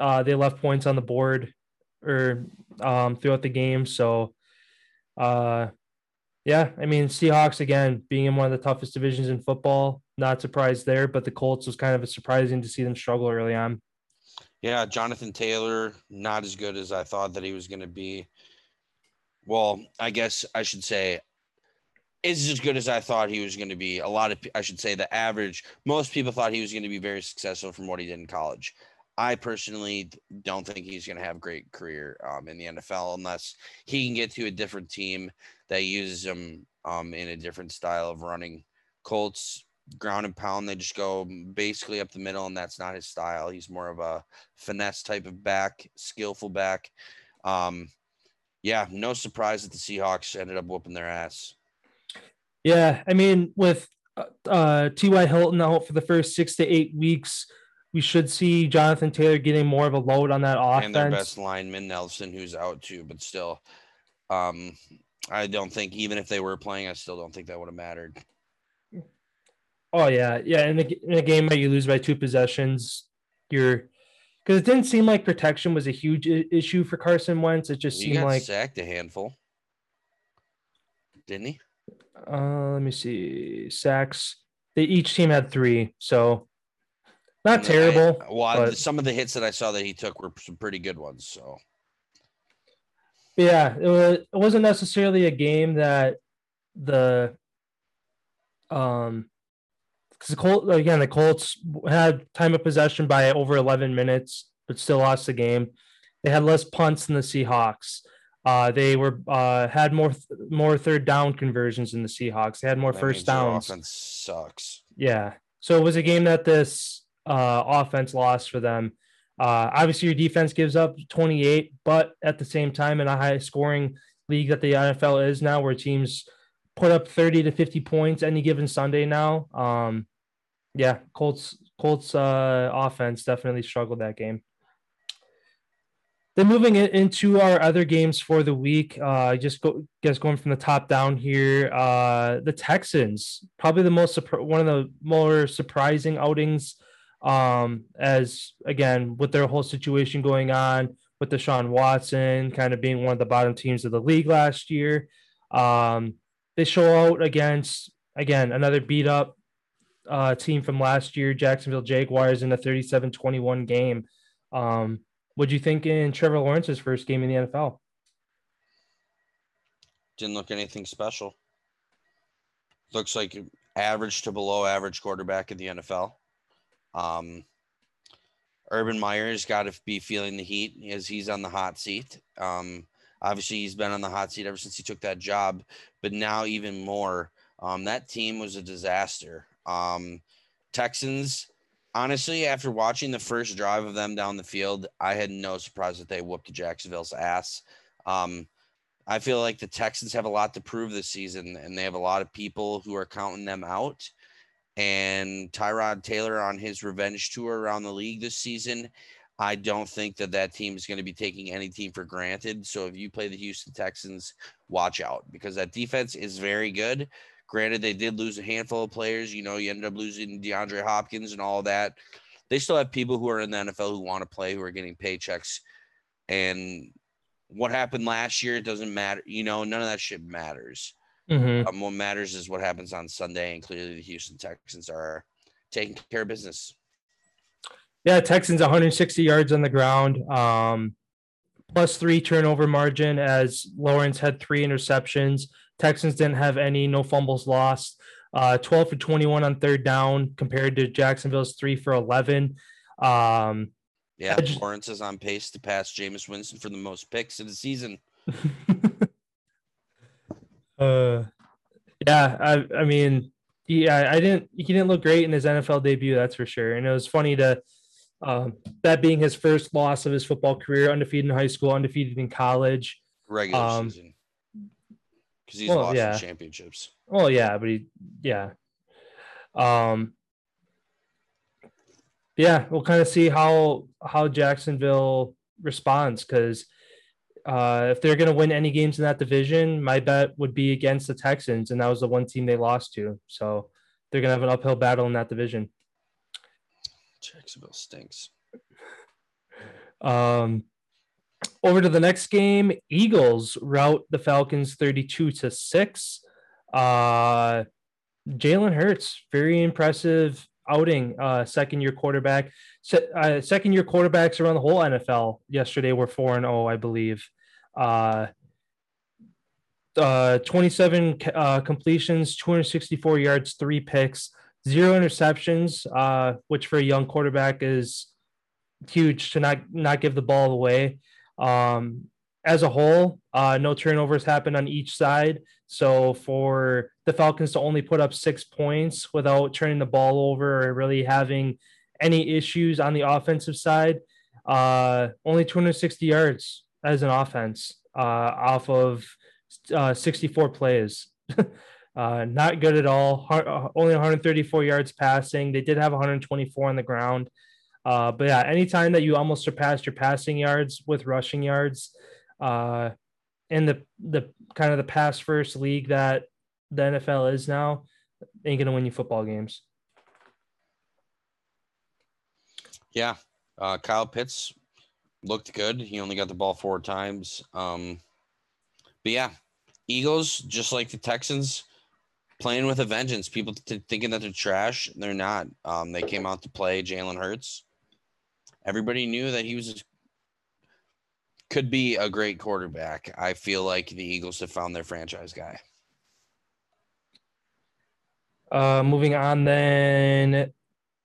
uh, they left points on the board or um, throughout the game. So, uh, yeah, I mean, Seahawks again being in one of the toughest divisions in football, not surprised there, but the Colts was kind of surprising to see them struggle early on.
Yeah, Jonathan Taylor, not as good as I thought that he was going to be. Well, I guess I should say is as good as I thought he was going to be. A lot of, I should say, the average, most people thought he was going to be very successful from what he did in college. I personally don't think he's going to have a great career um, in the NFL unless he can get to a different team that uses him um, in a different style of running. Colts ground and pound, they just go basically up the middle, and that's not his style. He's more of a finesse type of back, skillful back. Um, yeah, no surprise that the Seahawks ended up whooping their ass.
Yeah, I mean, with uh, uh, T.Y. Hilton out for the first six to eight weeks, we should see Jonathan Taylor getting more of a load on that offense.
And their best lineman, Nelson, who's out too, but still, um, I don't think even if they were playing, I still don't think that would have mattered.
Oh yeah, yeah. In a, in a game where you lose by two possessions, you're because it didn't seem like protection was a huge I- issue for Carson Wentz. It just
He
seemed
got
like
sacked a handful, didn't he?
uh, let me see sacks. They each team had three, so not
And I-
terrible.
well,
but-
some of the hits that I saw that he took were some pretty good ones. So
yeah, it, was, it wasn't necessarily a game that the um because the Colt again the Colts had time of possession by over 11 minutes, but still lost the game. They had less punts than the Seahawks. Uh, they were uh, had more more third down conversions than the Seahawks. They had more
that
first downs.
Offense sucks.
Yeah. So it was a game that this uh, offense lost for them. Uh, obviously, your defense gives up 28, but at the same time, in a high scoring league that the NFL is now, where teams put up 30 to 50 points any given Sunday now. Um, yeah, Colts Colts uh, offense definitely struggled that game. Then moving into our other games for the week, uh, just go, guess going from the top down here. Uh, the Texans, probably the most one of the more surprising outings, um, as again with their whole situation going on with the Deshaun Watson, kind of being one of the bottom teams of the league last year. Um, they show out against again another beat up uh, team from last year, Jacksonville Jaguars, in a 37-21 game. Um, what do you think in Trevor Lawrence's first game in the NFL?
Didn't look anything special. Looks like average to below average quarterback in the NFL. Um, Urban Meyer's got to be feeling the heat as he's on the hot seat. Um, obviously, he's been on the hot seat ever since he took that job, but now even more. Um, that team was a disaster. Um, Texans, honestly, after watching the first drive of them down the field, I had no surprise that they whooped Jacksonville's ass. Um, I feel like the Texans have a lot to prove this season, and they have a lot of people who are counting them out. And Tyrod Taylor on his revenge tour around the league this season, I don't think that that team is going to be taking any team for granted. So if you play the Houston Texans, watch out because that defense is very good. Granted, they did lose a handful of players. You know, you ended up losing DeAndre Hopkins and all that. They still have people who are in the NFL who want to play, who are getting paychecks. And what happened last year, it doesn't matter. You know, none of that shit matters.
Mm-hmm.
Um, what matters is what happens on Sunday, and clearly the Houston Texans are taking care of business.
Yeah, Texans 160 yards on the ground, um, plus three turnover margin as Lawrence had three interceptions. Texans didn't have any, no fumbles lost. Uh, 12 for 21 on third down compared to Jacksonville's three for 11. Um,
Yeah,
just-
Lawrence is on pace to pass Jameis Winston for the most picks of the season.
uh, yeah, I, I mean, yeah, I didn't, he didn't look great in his NFL debut, that's for sure. And it was funny to, um, that being his first loss of his football career, undefeated in high school, undefeated in college.
Regular
Um,
season. Because he's
well,
lost
yeah.
the championships.
Well, yeah, but he, yeah. Um, yeah, we'll kind of see how how Jacksonville responds because uh, if they're going to win any games in that division, my bet would be against the Texans, and that was the one team they lost to. So they're going to have an uphill battle in that division.
Jacksonville stinks.
Um, over to the next game, Eagles route the Falcons 32 to 6. Uh, Jalen Hurts, very impressive outing. Uh, second year quarterback. Se- uh, second year quarterbacks around the whole NFL yesterday were 4 and 0, I believe. Uh, uh, 27 uh, completions, 264 yards, three picks, zero interceptions, uh, which for a young quarterback is huge to not not give the ball away. Um, as a whole, uh, no turnovers happened on each side. So for the Falcons to only put up six points without turning the ball over or really having any issues on the offensive side, uh, only 260 yards as an offense uh, off of uh, 64 plays. uh, not good at all. Uh, only 134 yards passing. They did have 124 on the ground. Uh, but yeah, anytime that you almost surpassed your passing yards with rushing yards, uh, in the the kind of the pass first league that the NFL is now, ain't gonna win you football games.
Yeah, uh, Kyle Pitts looked good. He only got the ball four times. Um, but yeah, Eagles just like the Texans playing with a vengeance. People t- thinking that they're trash, they're not. Um, they came out to play Jalen Hurts. Everybody knew that he was could be a great quarterback. I feel like the Eagles have found their franchise guy.
Uh, moving on, then,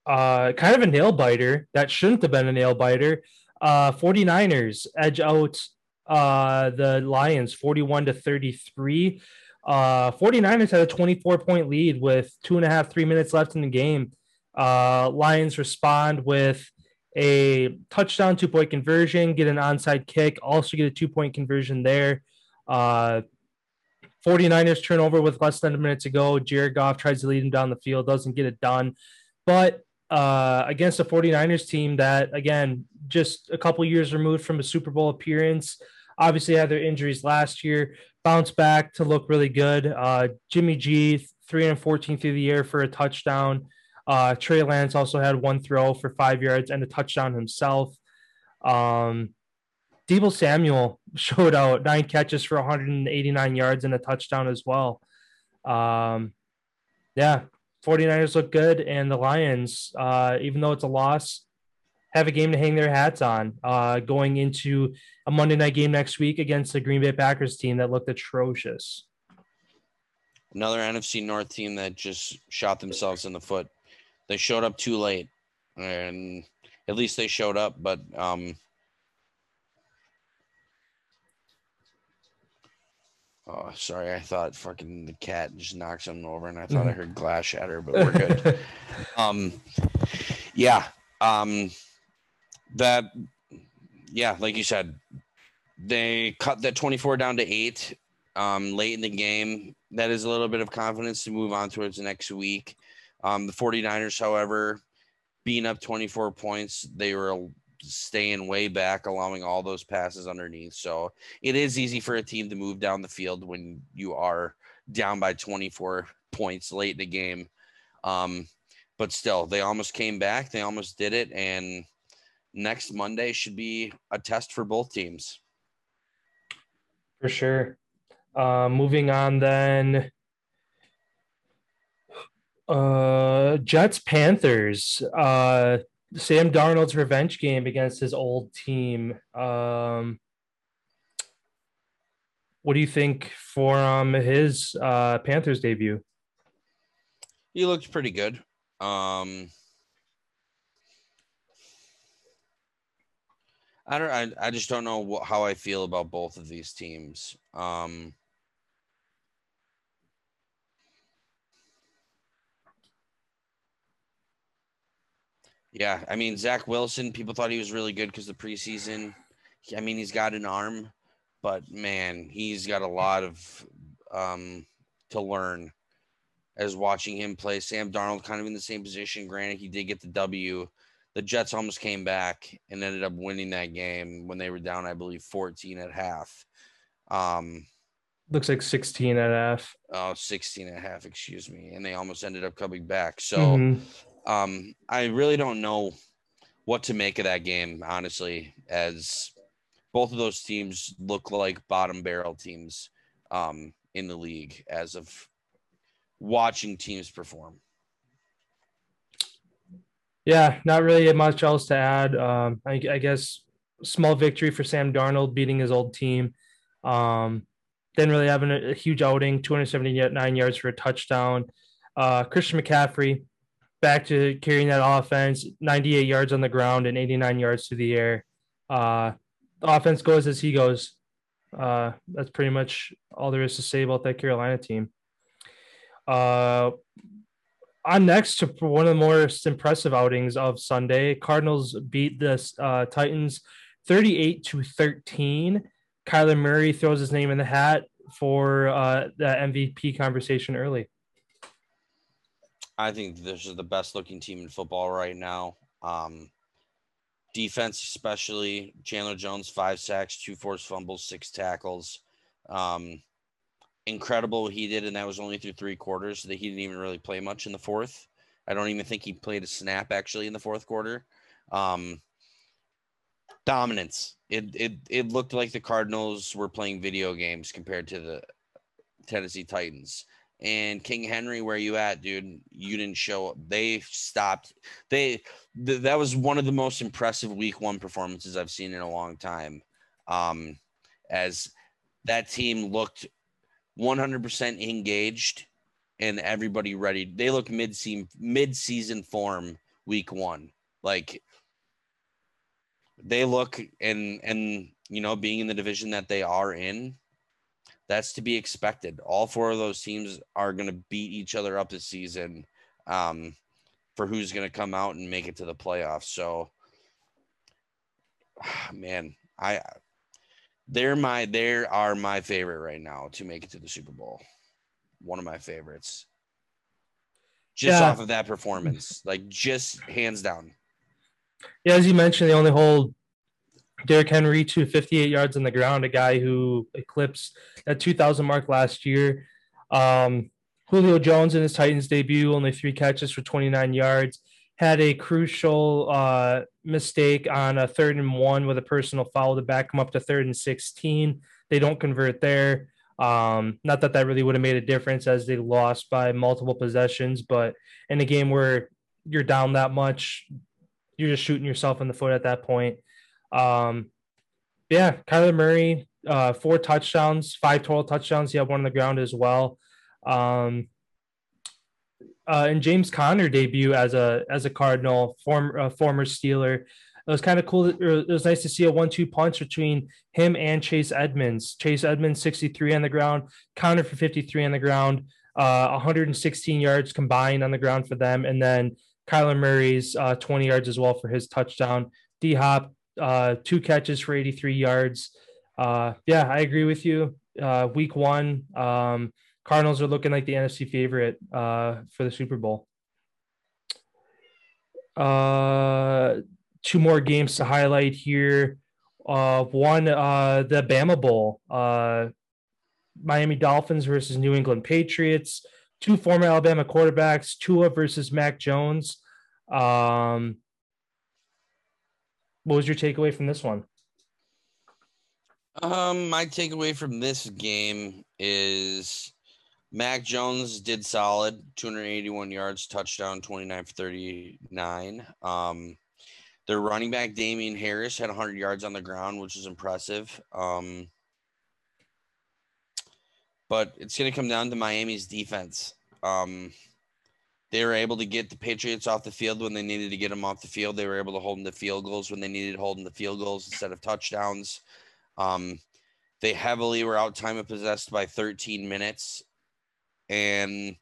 uh, kind of a nail biter that shouldn't have been a nail biter. Uh, 49ers edge out uh, the Lions 41 to 33. Uh, 49ers had a 24 point lead with two and a half, three minutes left in the game. Uh, Lions respond with a touchdown, two point conversion, get an onside kick, also get a two point conversion there. Uh, 49ers turnover with less than a minute to go. Jared Goff tries to lead him down the field, doesn't get it done. But uh, against a 49ers team that, again, just a couple years removed from a Super Bowl appearance, obviously had their injuries last year, bounced back to look really good. Uh, Jimmy G, 314 through the air for a touchdown. Uh, Trey Lance also had one throw for five yards and a touchdown himself. Um, Deebo Samuel showed out nine catches for 189 yards and a touchdown as well. Um, yeah, 49ers look good, and the Lions, uh, even though it's a loss, have a game to hang their hats on uh, going into a Monday night game next week against the Green Bay Packers team that looked atrocious.
Another NFC North team that just shot themselves in the foot. They showed up too late, and at least they showed up, but um, Oh, sorry. I thought fucking the cat just knocked something over, and I thought I heard glass shatter, but we're good. um, yeah. Um, that, yeah, like you said, they cut that 24 down to eight um, late in the game. That is a little bit of confidence to move on towards the next week. Um, the 49ers, however, being up 24 points, they were staying way back, allowing all those passes underneath. So it is easy for a team to move down the field when you are down by 24 points late in the game. Um, but still, they almost came back. They almost did it. And next Monday should be a test for both teams.
For sure. Uh, moving on then. Uh, Jets Panthers. Uh, Sam Darnold's revenge game against his old team. Um, what do you think for um, his uh, Panthers debut?
He looked pretty good. Um, I don't. I, I just don't know what, how I feel about both of these teams. Um, Yeah, I mean Zach Wilson. People thought he was really good because the preseason. I mean, he's got an arm, but man, he's got a lot of um, to learn. As watching him play, Sam Darnold kind of in the same position. Granted, he did get the W. The Jets almost came back and ended up winning that game when they were down, I believe, 14 at half. Um,
Looks like 16 at half.
Oh, 16 at half, excuse me. And they almost ended up coming back. So mm-hmm. Um, I really don't know what to make of that game, honestly, as both of those teams look like bottom barrel teams um, in the league as of watching teams perform.
Yeah, not really much else to add. Um, I, I, guess small victory for Sam Darnold beating his old team. Um, didn't really have a, a huge outing, 279 yards for a touchdown. Uh, Christian McCaffrey, back to carrying that offense 98 yards on the ground and 89 yards to the air. Uh, the offense goes as he goes. Uh, that's pretty much all there is to say about that Carolina team. Uh, on next to one of the most impressive outings of Sunday, Cardinals beat the uh, Titans 38 to 13. Kyler Murray throws his name in the hat for uh, the MVP conversation early.
I think this is the best looking team in football right now. Um, defense, especially Chandler Jones, five sacks, two forced fumbles, six tackles. Um, incredible what he did, and that was only through three quarters. That he didn't even really play much in the fourth. I don't even think he played a snap actually in the fourth quarter. Um, dominance. It it it looked like the Cardinals were playing video games compared to the Tennessee Titans. And King Henry, where you at, dude? You didn't show up. They stopped. They th- that was one of the most impressive Week One performances I've seen in a long time. Um, as that team looked 100% engaged and everybody ready. They look mid season mid season form Week One. Like they look and and you know being in the division that they are in that's to be expected. All four of those teams are going to beat each other up this season um, for who's going to come out and make it to the playoffs. So man i they're my they are my favorite right now to make it to the super bowl. One of my favorites. Just
Yeah.
off of that performance like just hands down.
Yeah, as you mentioned, they only hold Derrick Henry to 58 yards on the ground, a guy who eclipsed that 2,000 mark last year. Um, Julio Jones in his Titans debut, only three catches for 29 yards, had a crucial uh, mistake on a third and one with a personal foul to back him up to third and 16. They don't convert there. Um, not that that really would have made a difference as they lost by multiple possessions, but in a game where you're down that much, you're just shooting yourself in the foot at that point. Um, yeah, Kyler Murray, uh, four touchdowns, five total touchdowns. He had one on the ground as well. Um, uh, and James Conner debut as a as a Cardinal, former former Steeler. It was kind of cool. It was nice to see a one-two punch between him and Chase Edmonds. Chase Edmonds, 63 on the ground, Conner for 53 on the ground, uh, 116 yards combined on the ground for them, and then Kyler Murray's uh, 20 yards as well for his touchdown. D Hop, uh, two catches for 83 yards. Uh, yeah, I agree with you. Uh, week one, um, Cardinals are looking like the NFC favorite uh, for the Super Bowl. Uh, two more games to highlight here. Uh, one, uh, the Bama Bowl, uh, Miami Dolphins versus New England Patriots two former Alabama quarterbacks, Tua versus Mac Jones. Um, what was your takeaway from this one?
Um, my takeaway from this game is Mac Jones did solid, 281 yards, touchdown, 29 for 39. Um, their running back Damien Harris had 100 yards on the ground, which is impressive. Um, but it's going to come down to Miami's defense. Um, they were able to get the Patriots off the field when they needed to get them off the field. They were able to hold them to field goals when they needed holding the field goals instead of touchdowns. Um, they heavily were out time of possessed by 13 minutes, and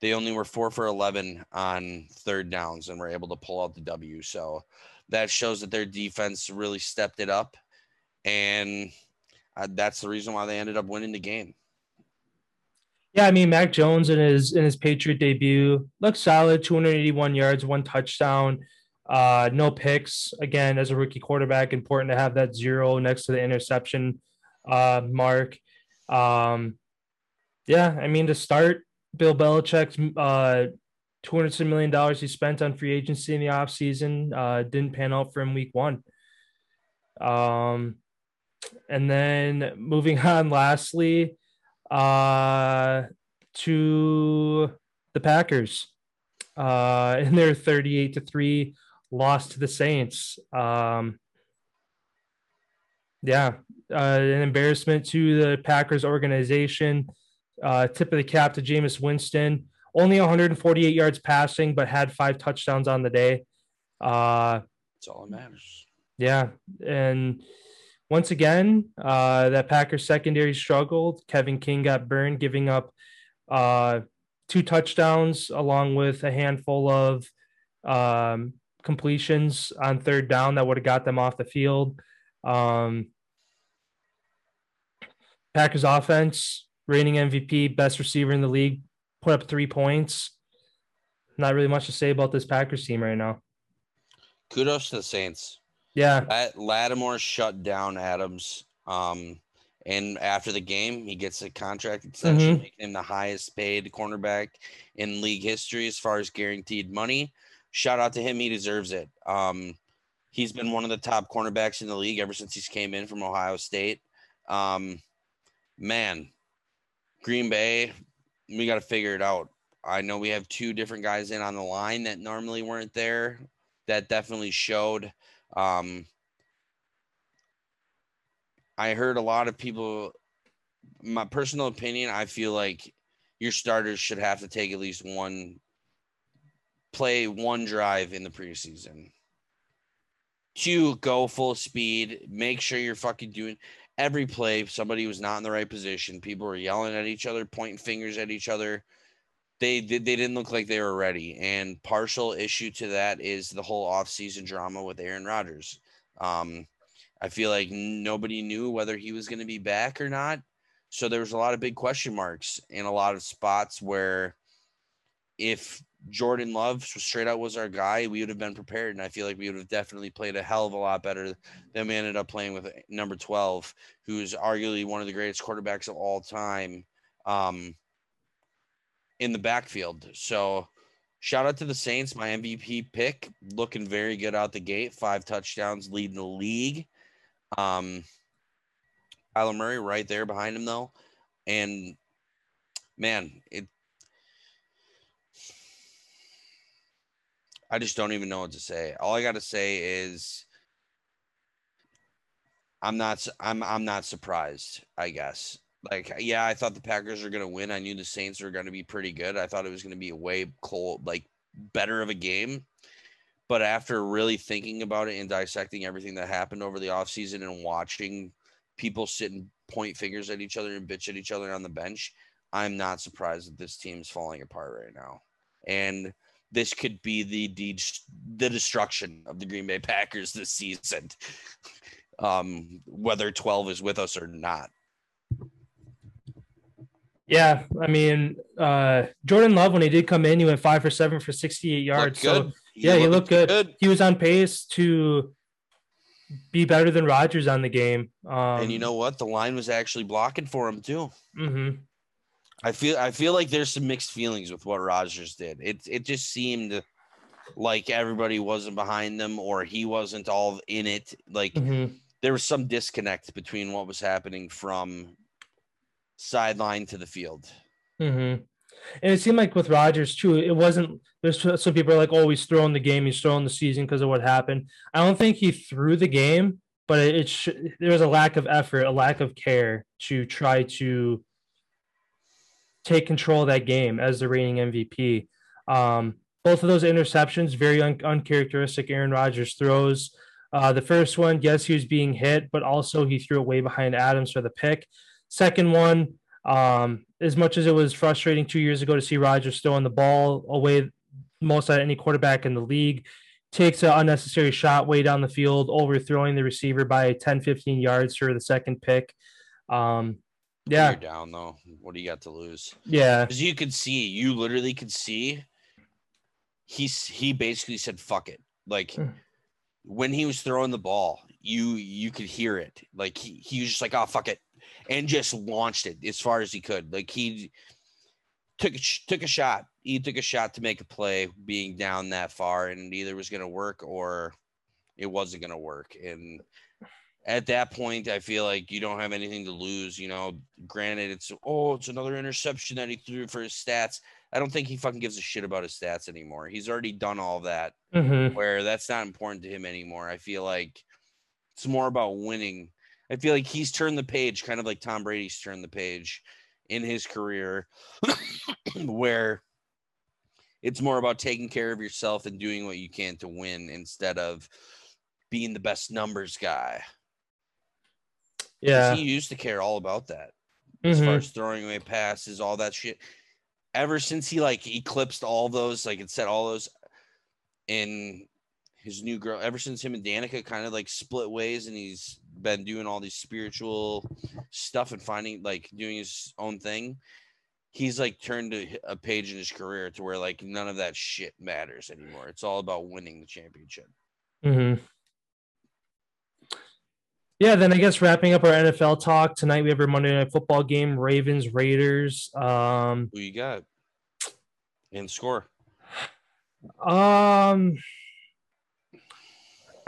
they only were four for 11 on third downs and were able to pull out the W. So that shows that their defense really stepped it up, and uh, that's the reason why they ended up winning the game.
Yeah, I mean Mac Jones in his in his Patriot debut looked solid, 281 yards, one touchdown, uh, no picks. Again, as a rookie quarterback, important to have that zero next to the interception uh, mark. Um, yeah, I mean to start, Bill Belichick's uh, 200 million dollars he spent on free agency in the offseason uh, didn't pan out for him week one. Um, and then moving on, lastly uh, to the Packers uh, in their 38 to 3 loss to the Saints. Um, yeah, uh, an embarrassment to the Packers organization. Uh, tip of the cap to Jameis Winston. Only 148 yards passing, but had five touchdowns on the day. Uh,
That's all that matters.
yeah, and once again, uh, that Packers secondary struggled. Kevin King got burned, giving up uh, two touchdowns along with a handful of um, completions on third down that would have got them off the field. Um, Packers offense, reigning MVP, best receiver in the league, put up three points. Not really much to say about this Packers team right now.
Kudos to the Saints.
Yeah,
Lat- Lattimore shut down Adams. Um, and after the game, he gets a contract extension,
Mhm.
making him the highest paid cornerback in league history as far as guaranteed money. Shout out to him; he deserves it. Um, He's been one of the top cornerbacks in the league ever since he's came in from Ohio State. Um, man, Green Bay, we got to figure it out. I know we have two different guys in on the line that normally weren't there. That definitely showed. Um, I heard a lot of people. My personal opinion, I feel like your starters should have to take at least one play one drive in the preseason. Two, go full speed. Make sure you're fucking doing every play. Somebody was not in the right position. People were yelling at each other, pointing fingers at each other. They they, they didn't look like they were ready. And partial issue to that is the whole offseason drama with Aaron Rodgers. Um, I feel like nobody knew whether he was going to be back or not. So there was a lot of big question marks in a lot of spots where if Jordan Love straight out was our guy, we would have been prepared. And I feel like we would have definitely played a hell of a lot better than we ended up playing with number 12, who's arguably one of the greatest quarterbacks of all time um, in the backfield. So shout out to the Saints, my MVP pick, looking very good out the gate, five touchdowns, leading the league. Um, Kyler Murray right there behind him though, and man, it. I just don't even know what to say. All I got to say is I'm not I'm I'm not surprised, I guess. Like yeah, I thought the Packers are going to win. I knew the Saints were going to be pretty good. I thought it was going to be a way cold like better of a game. But after really thinking about it and dissecting everything that happened over the offseason and watching people sit and point fingers at each other and bitch at each other on the bench, I'm not surprised that this team's falling apart right now. And this could be the the, the destruction of the Green Bay Packers this season. um, whether 12 is with us or not.
Yeah, I mean, uh, Jordan Love when he did come in, he went five for seven for 68 yards. So yeah, he looked good. good. He was on pace to be better than Rodgers on the game. Um,
and you know what? The line was actually blocking for him too.
Mm-hmm.
I feel I feel like there's some mixed feelings with what Rodgers did. It it just seemed like everybody wasn't behind them or he wasn't all in it. Like mm-hmm. there was some disconnect between what was happening from sideline to the field.
Mm-hmm. And it seemed like with Rodgers too, it wasn't. There's some people are like, "Oh, he's throwing the game, he's throwing the season because of what happened." I don't think he threw the game, but it, it sh- there was a lack of effort, a lack of care to try to take control of that game as the reigning MVP. Um, both of those interceptions, very un- uncharacteristic Aaron Rodgers throws. Uh, the first one, yes, he was being hit, but also he threw it way behind Adams for the pick. Second one, um, as much as it was frustrating two years ago to see Rodgers throwing the ball away most of any quarterback in the league, takes an unnecessary shot way down the field, overthrowing the receiver by 10, 15 yards for the second pick. Um, yeah.
You're down though. What do you got to lose?
Yeah.
Because you could see, you literally could see he's he basically said fuck it. Like hmm. when he was throwing the ball, you you could hear it. Like he, he was just like, oh fuck it and just launched it as far as he could. Like he took took a shot. He took a shot to make a play, being down that far, and either was going to work or it wasn't going to work. And at that point, I feel like you don't have anything to lose. You know, granted, it's oh, it's another interception that he threw for his stats. I don't think he fucking gives a shit about his stats anymore. He's already done all that.
Mm-hmm.
Where that's not important to him anymore. I feel like it's more about winning I feel like he's turned the page, kind of like Tom Brady's turned the page in his career, where it's more about taking care of yourself and doing what you can to win instead of being the best numbers guy.
Yeah.
He used to care all about that. As mm-hmm. far as throwing away passes, all that shit. Ever since he like eclipsed all those, like it said all those in his new girl, ever since him and Danica kind of like split ways and he's been doing all these spiritual stuff and finding like doing his own thing he's like turned a page in his career to where like none of that shit matters anymore. It's all about winning the championship.
Mm-hmm. yeah then i guess wrapping up our nfl talk tonight we have our monday night football game ravens raiders um
who you got? And score.
Um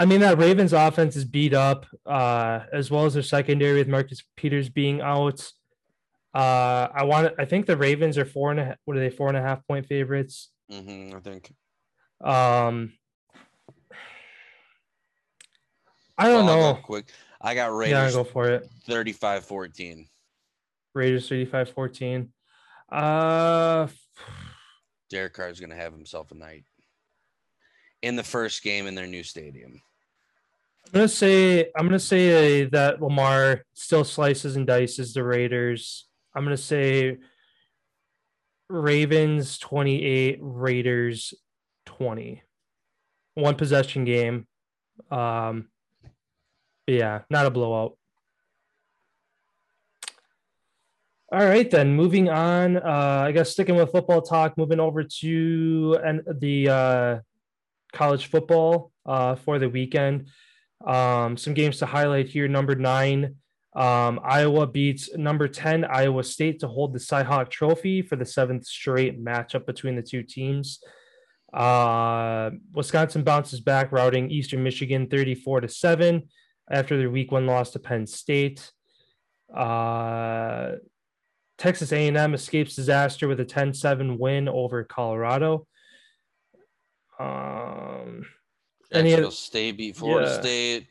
I mean, that Ravens offense is beat up, uh, as well as their secondary with Marcus Peters being out. Uh, I want. I think the Ravens are four and a. What are they? Four and a half point favorites.
Mm-hmm, I think.
Um, I don't
Well,
know.
quick. I got Raiders.
Yeah,
Raiders
go for it.
35-14.
Raiders 35-14. Uh,
Derek Carr is going to have himself a night in the first game in their new stadium.
I'm gonna say I'm gonna say that Lamar still slices and dices the Raiders. I'm gonna say Ravens 28, Raiders 20. One possession game. Um yeah, not a blowout. All right, then moving on. Uh, I guess sticking with football talk, moving over to and the uh, college football uh, for the weekend. Um, some games to highlight here. Number nine, um, Iowa beats number 10, Iowa State, to hold the Cyhawk Trophy for the seventh straight matchup between the two teams. Uh, Wisconsin bounces back, routing Eastern Michigan 34 to 7 after their week one loss to Penn State. Uh, Texas A&M escapes disaster with a 10-7 win over Colorado. Um,
Jacksonville
other-
State beat Florida
Yeah.
State.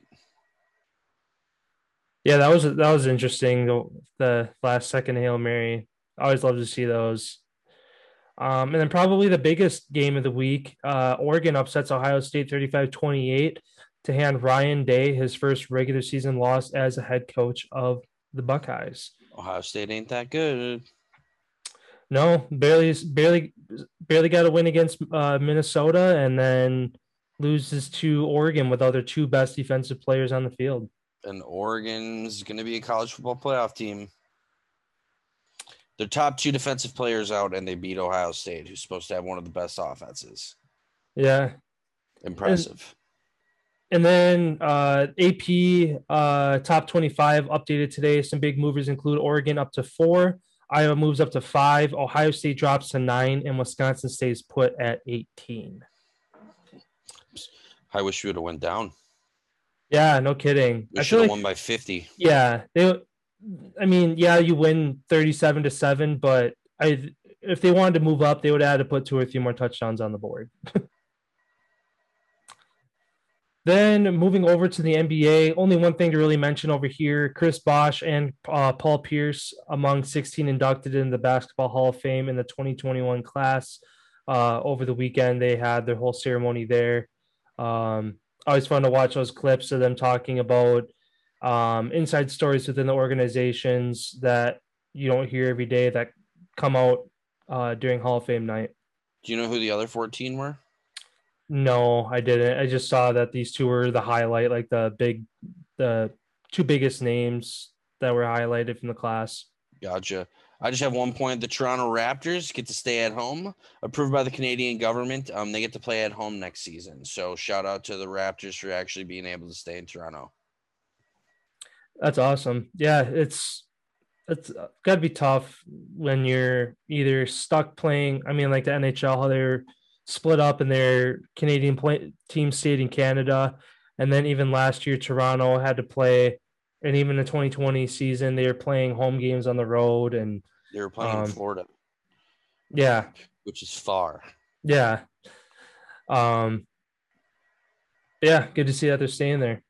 Yeah, that was that was interesting. The, the last second hail mary. I always love to see those. Um, and then probably the biggest game of the week, uh, Oregon upsets Ohio State 35-28 to hand Ryan Day his first regular season loss as a head coach of the Buckeyes.
Ohio State ain't that good.
No, barely barely barely got a win against uh, Minnesota and then loses to Oregon without their two best defensive players on the field.
And Oregon's going to be a college football playoff team. Their top two defensive players out, and they beat Ohio State, who's supposed to have one of the best offenses.
Yeah,
Impressive.
And then uh, AP uh, top 25 updated today. Some big movers include Oregon up to four, Iowa moves up to five, Ohio State drops to nine, and Wisconsin stays put at 18.
I wish we would have went down.
Yeah, no kidding.
We
I
should have
like,
won by 50.
yeah, they, I mean, yeah, you win 37 to seven, but I, if they wanted to move up, they would have had to put two or three more touchdowns on the board. Then moving over to the NBA, only one thing to really mention over here Chris Bosh and uh, Paul Pierce among 16 inducted in the Basketball Hall of Fame in the 2021 class. Uh, over the weekend, they had their whole ceremony there. Um, always fun to watch those clips of them talking about um, inside stories within the organizations that you don't hear every day that come out uh, during Hall of Fame night.
Do you know who the other 14 were?
No, I didn't. I just saw that these two were the highlight, like the big, the two biggest names that were highlighted from the class.
Gotcha. I just have one point. The Toronto Raptors get to stay at home, approved by the Canadian government. Um, they get to play at home next season. So shout out to the Raptors for actually being able to stay in Toronto.
That's awesome. Yeah, it's it's got to be tough when you're either stuck playing. I mean, like the NHL, how they're split up and their Canadian play, team stayed in Canada, and then even last year Toronto had to play, and even the 2020 season they were playing home games on the road, and
They were playing
Um,
in Florida,
yeah,
which is far.
Yeah. Um yeah, good to see that they're staying there.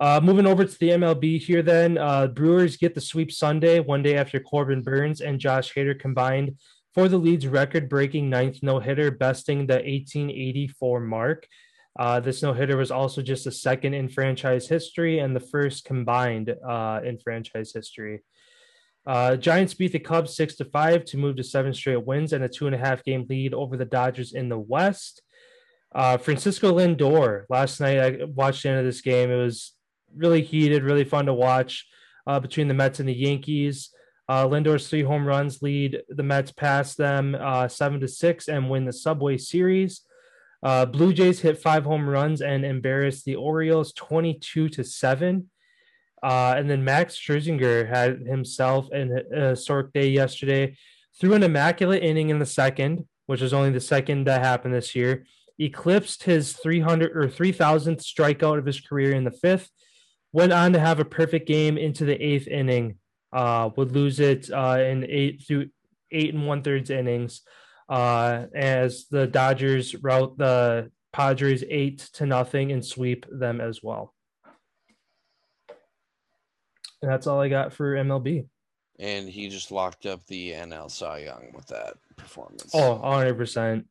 Uh moving over to the MLB here then. Uh Brewers get the sweep Sunday, one day after Corbin Burnes and Josh Hader combined for the league's record-breaking ninth no-hitter, besting the 1884 mark. Uh, this no-hitter was also just the second in franchise history and the first combined uh, in franchise history. Uh, Giants beat the Cubs six to five to move to seven straight wins and a two and a half game lead over the Dodgers in the West. Uh, Francisco Lindor last night. I watched the end of this game. It was really heated, really fun to watch uh, between the Mets and the Yankees. Uh, Lindor's three home runs lead the Mets past them uh, seven to six and win the Subway Series. Uh, Blue Jays hit five home runs and embarrassed the Orioles twenty-two to seven. Uh, and then Max Scherzinger had himself an a historic day yesterday, threw an immaculate inning in the second, which is only the second that happened this year. eclipsed his 300 or 3000th strikeout of his career in the fifth. Went on to have a perfect game into the eighth inning. Uh, would lose it uh, in eight through eight and one thirds innings uh, as the Dodgers route the Padres eight to nothing and sweep them as well. And that's all I got for MLB.
And he just locked up the NL Cy Young with that performance.
Oh, 100%.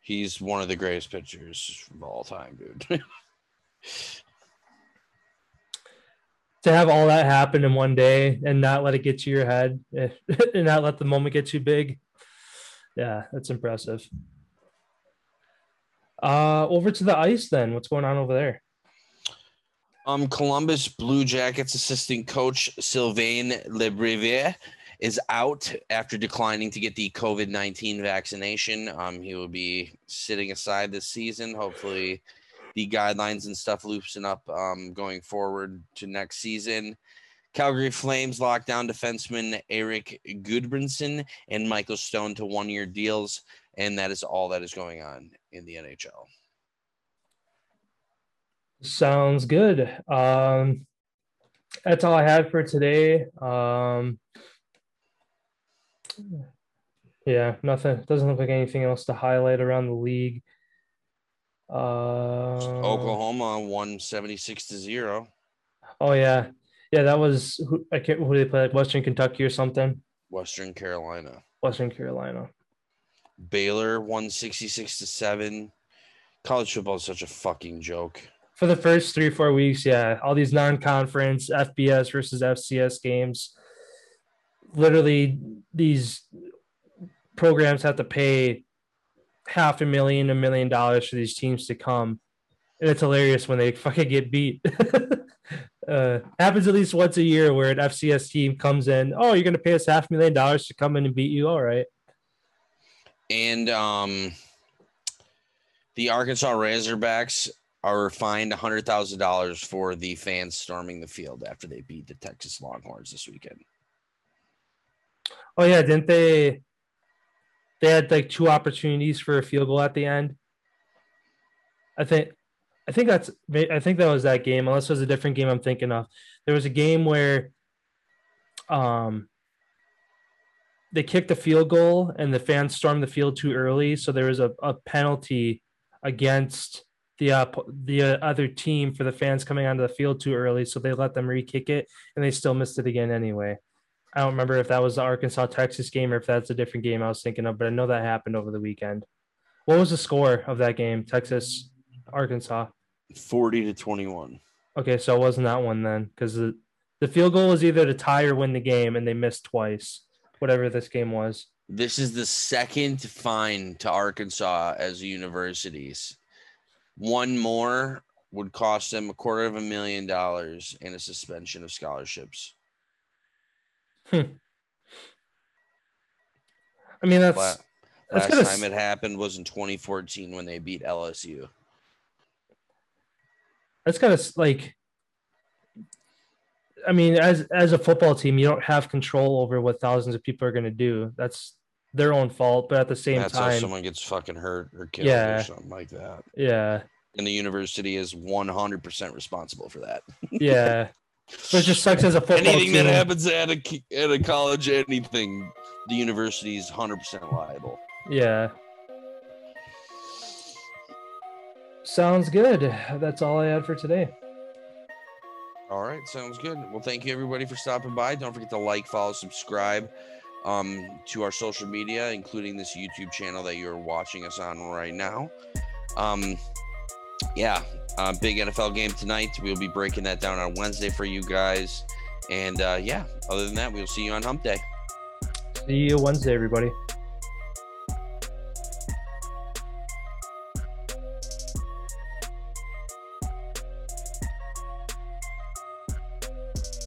He's one of the greatest pitchers of all time, dude.
to have all that happen in one day and not let it get to your head and not let the moment get too big. Yeah, that's impressive. Uh, over to the ice then. What's going on over there?
Um, Columbus Blue Jackets assistant coach Sylvain Lefebvre is out after declining to get the COVID 19 vaccination. Um, he will be sitting aside this season. Hopefully, the guidelines and stuff loosen up um, going forward to next season. Calgary Flames lockdown defenseman Erik Gudbranson and Michael Stone to one year deals. And that is all that is going on in the NHL.
Sounds good. Um, that's all I had for today. Um, yeah, nothing. Doesn't look like anything else to highlight around the league. Uh,
Oklahoma won 76 to 0.
Oh, yeah. Yeah, that was who I can't who do they play like Western Kentucky or something.
Western Carolina.
Western Carolina.
Baylor won 66 to 7. College football is such a fucking joke.
For the first three, four weeks, yeah. All these non conference FBS versus FCS games. Literally, these programs have to pay half a million, a million dollars for these teams to come. And it's hilarious when they fucking get beat. uh, happens at least once a year where an FCS team comes in. Oh, you're going to pay us half a million dollars to come in and beat you. All right.
And um, the Arkansas Razorbacks are fined $100,000 for the fans storming the field after they beat the Texas Longhorns this weekend.
Oh, yeah. Didn't they? They had like two opportunities for a field goal at the end. I think I think that's I think that was that game, unless it was a different game I'm thinking of. There was a game where um they kicked a field goal and the fans stormed the field too early, so there was a, a penalty against the uh, the uh, other team for the fans coming onto the field too early, so they let them re-kick it and they still missed it again anyway. I don't remember if that was the Arkansas Texas game or if that's a different game I was thinking of, but I know that happened over the weekend. What was the score of that game? Texas Arkansas.
40 to 21.
Okay, so it wasn't that one then because the, the field goal was either to tie or win the game, and they missed twice, whatever this game was.
This is the second fine to Arkansas as universities. One more would cost them a quarter of a million dollars and a suspension of scholarships.
Hmm. I mean, that's.
La-
that's
Last time it happened was in 2014 when they beat LSU.
that's kind of like i mean as as a football team you don't have control over what thousands of people are going to do that's their own fault but at the same
That's how
time
someone gets fucking hurt or killed
Yeah.
or something like that.
yeah
And the university is 100% responsible for that.
yeah but it just sucks as a football
anything
team
that happens at a at a college, anything, the university is 100% liable.
yeah sounds good that's all i had for today
All right, sounds good. Well, thank you everybody for stopping by. Don't forget to like, follow, subscribe um, to our social media, including this YouTube channel that you're watching us on right now. Um, yeah, uh, big NFL game tonight. We'll be breaking that down on Wednesday for you guys. And uh, yeah, other than that, we'll see you on Hump Day.
see you wednesday everybody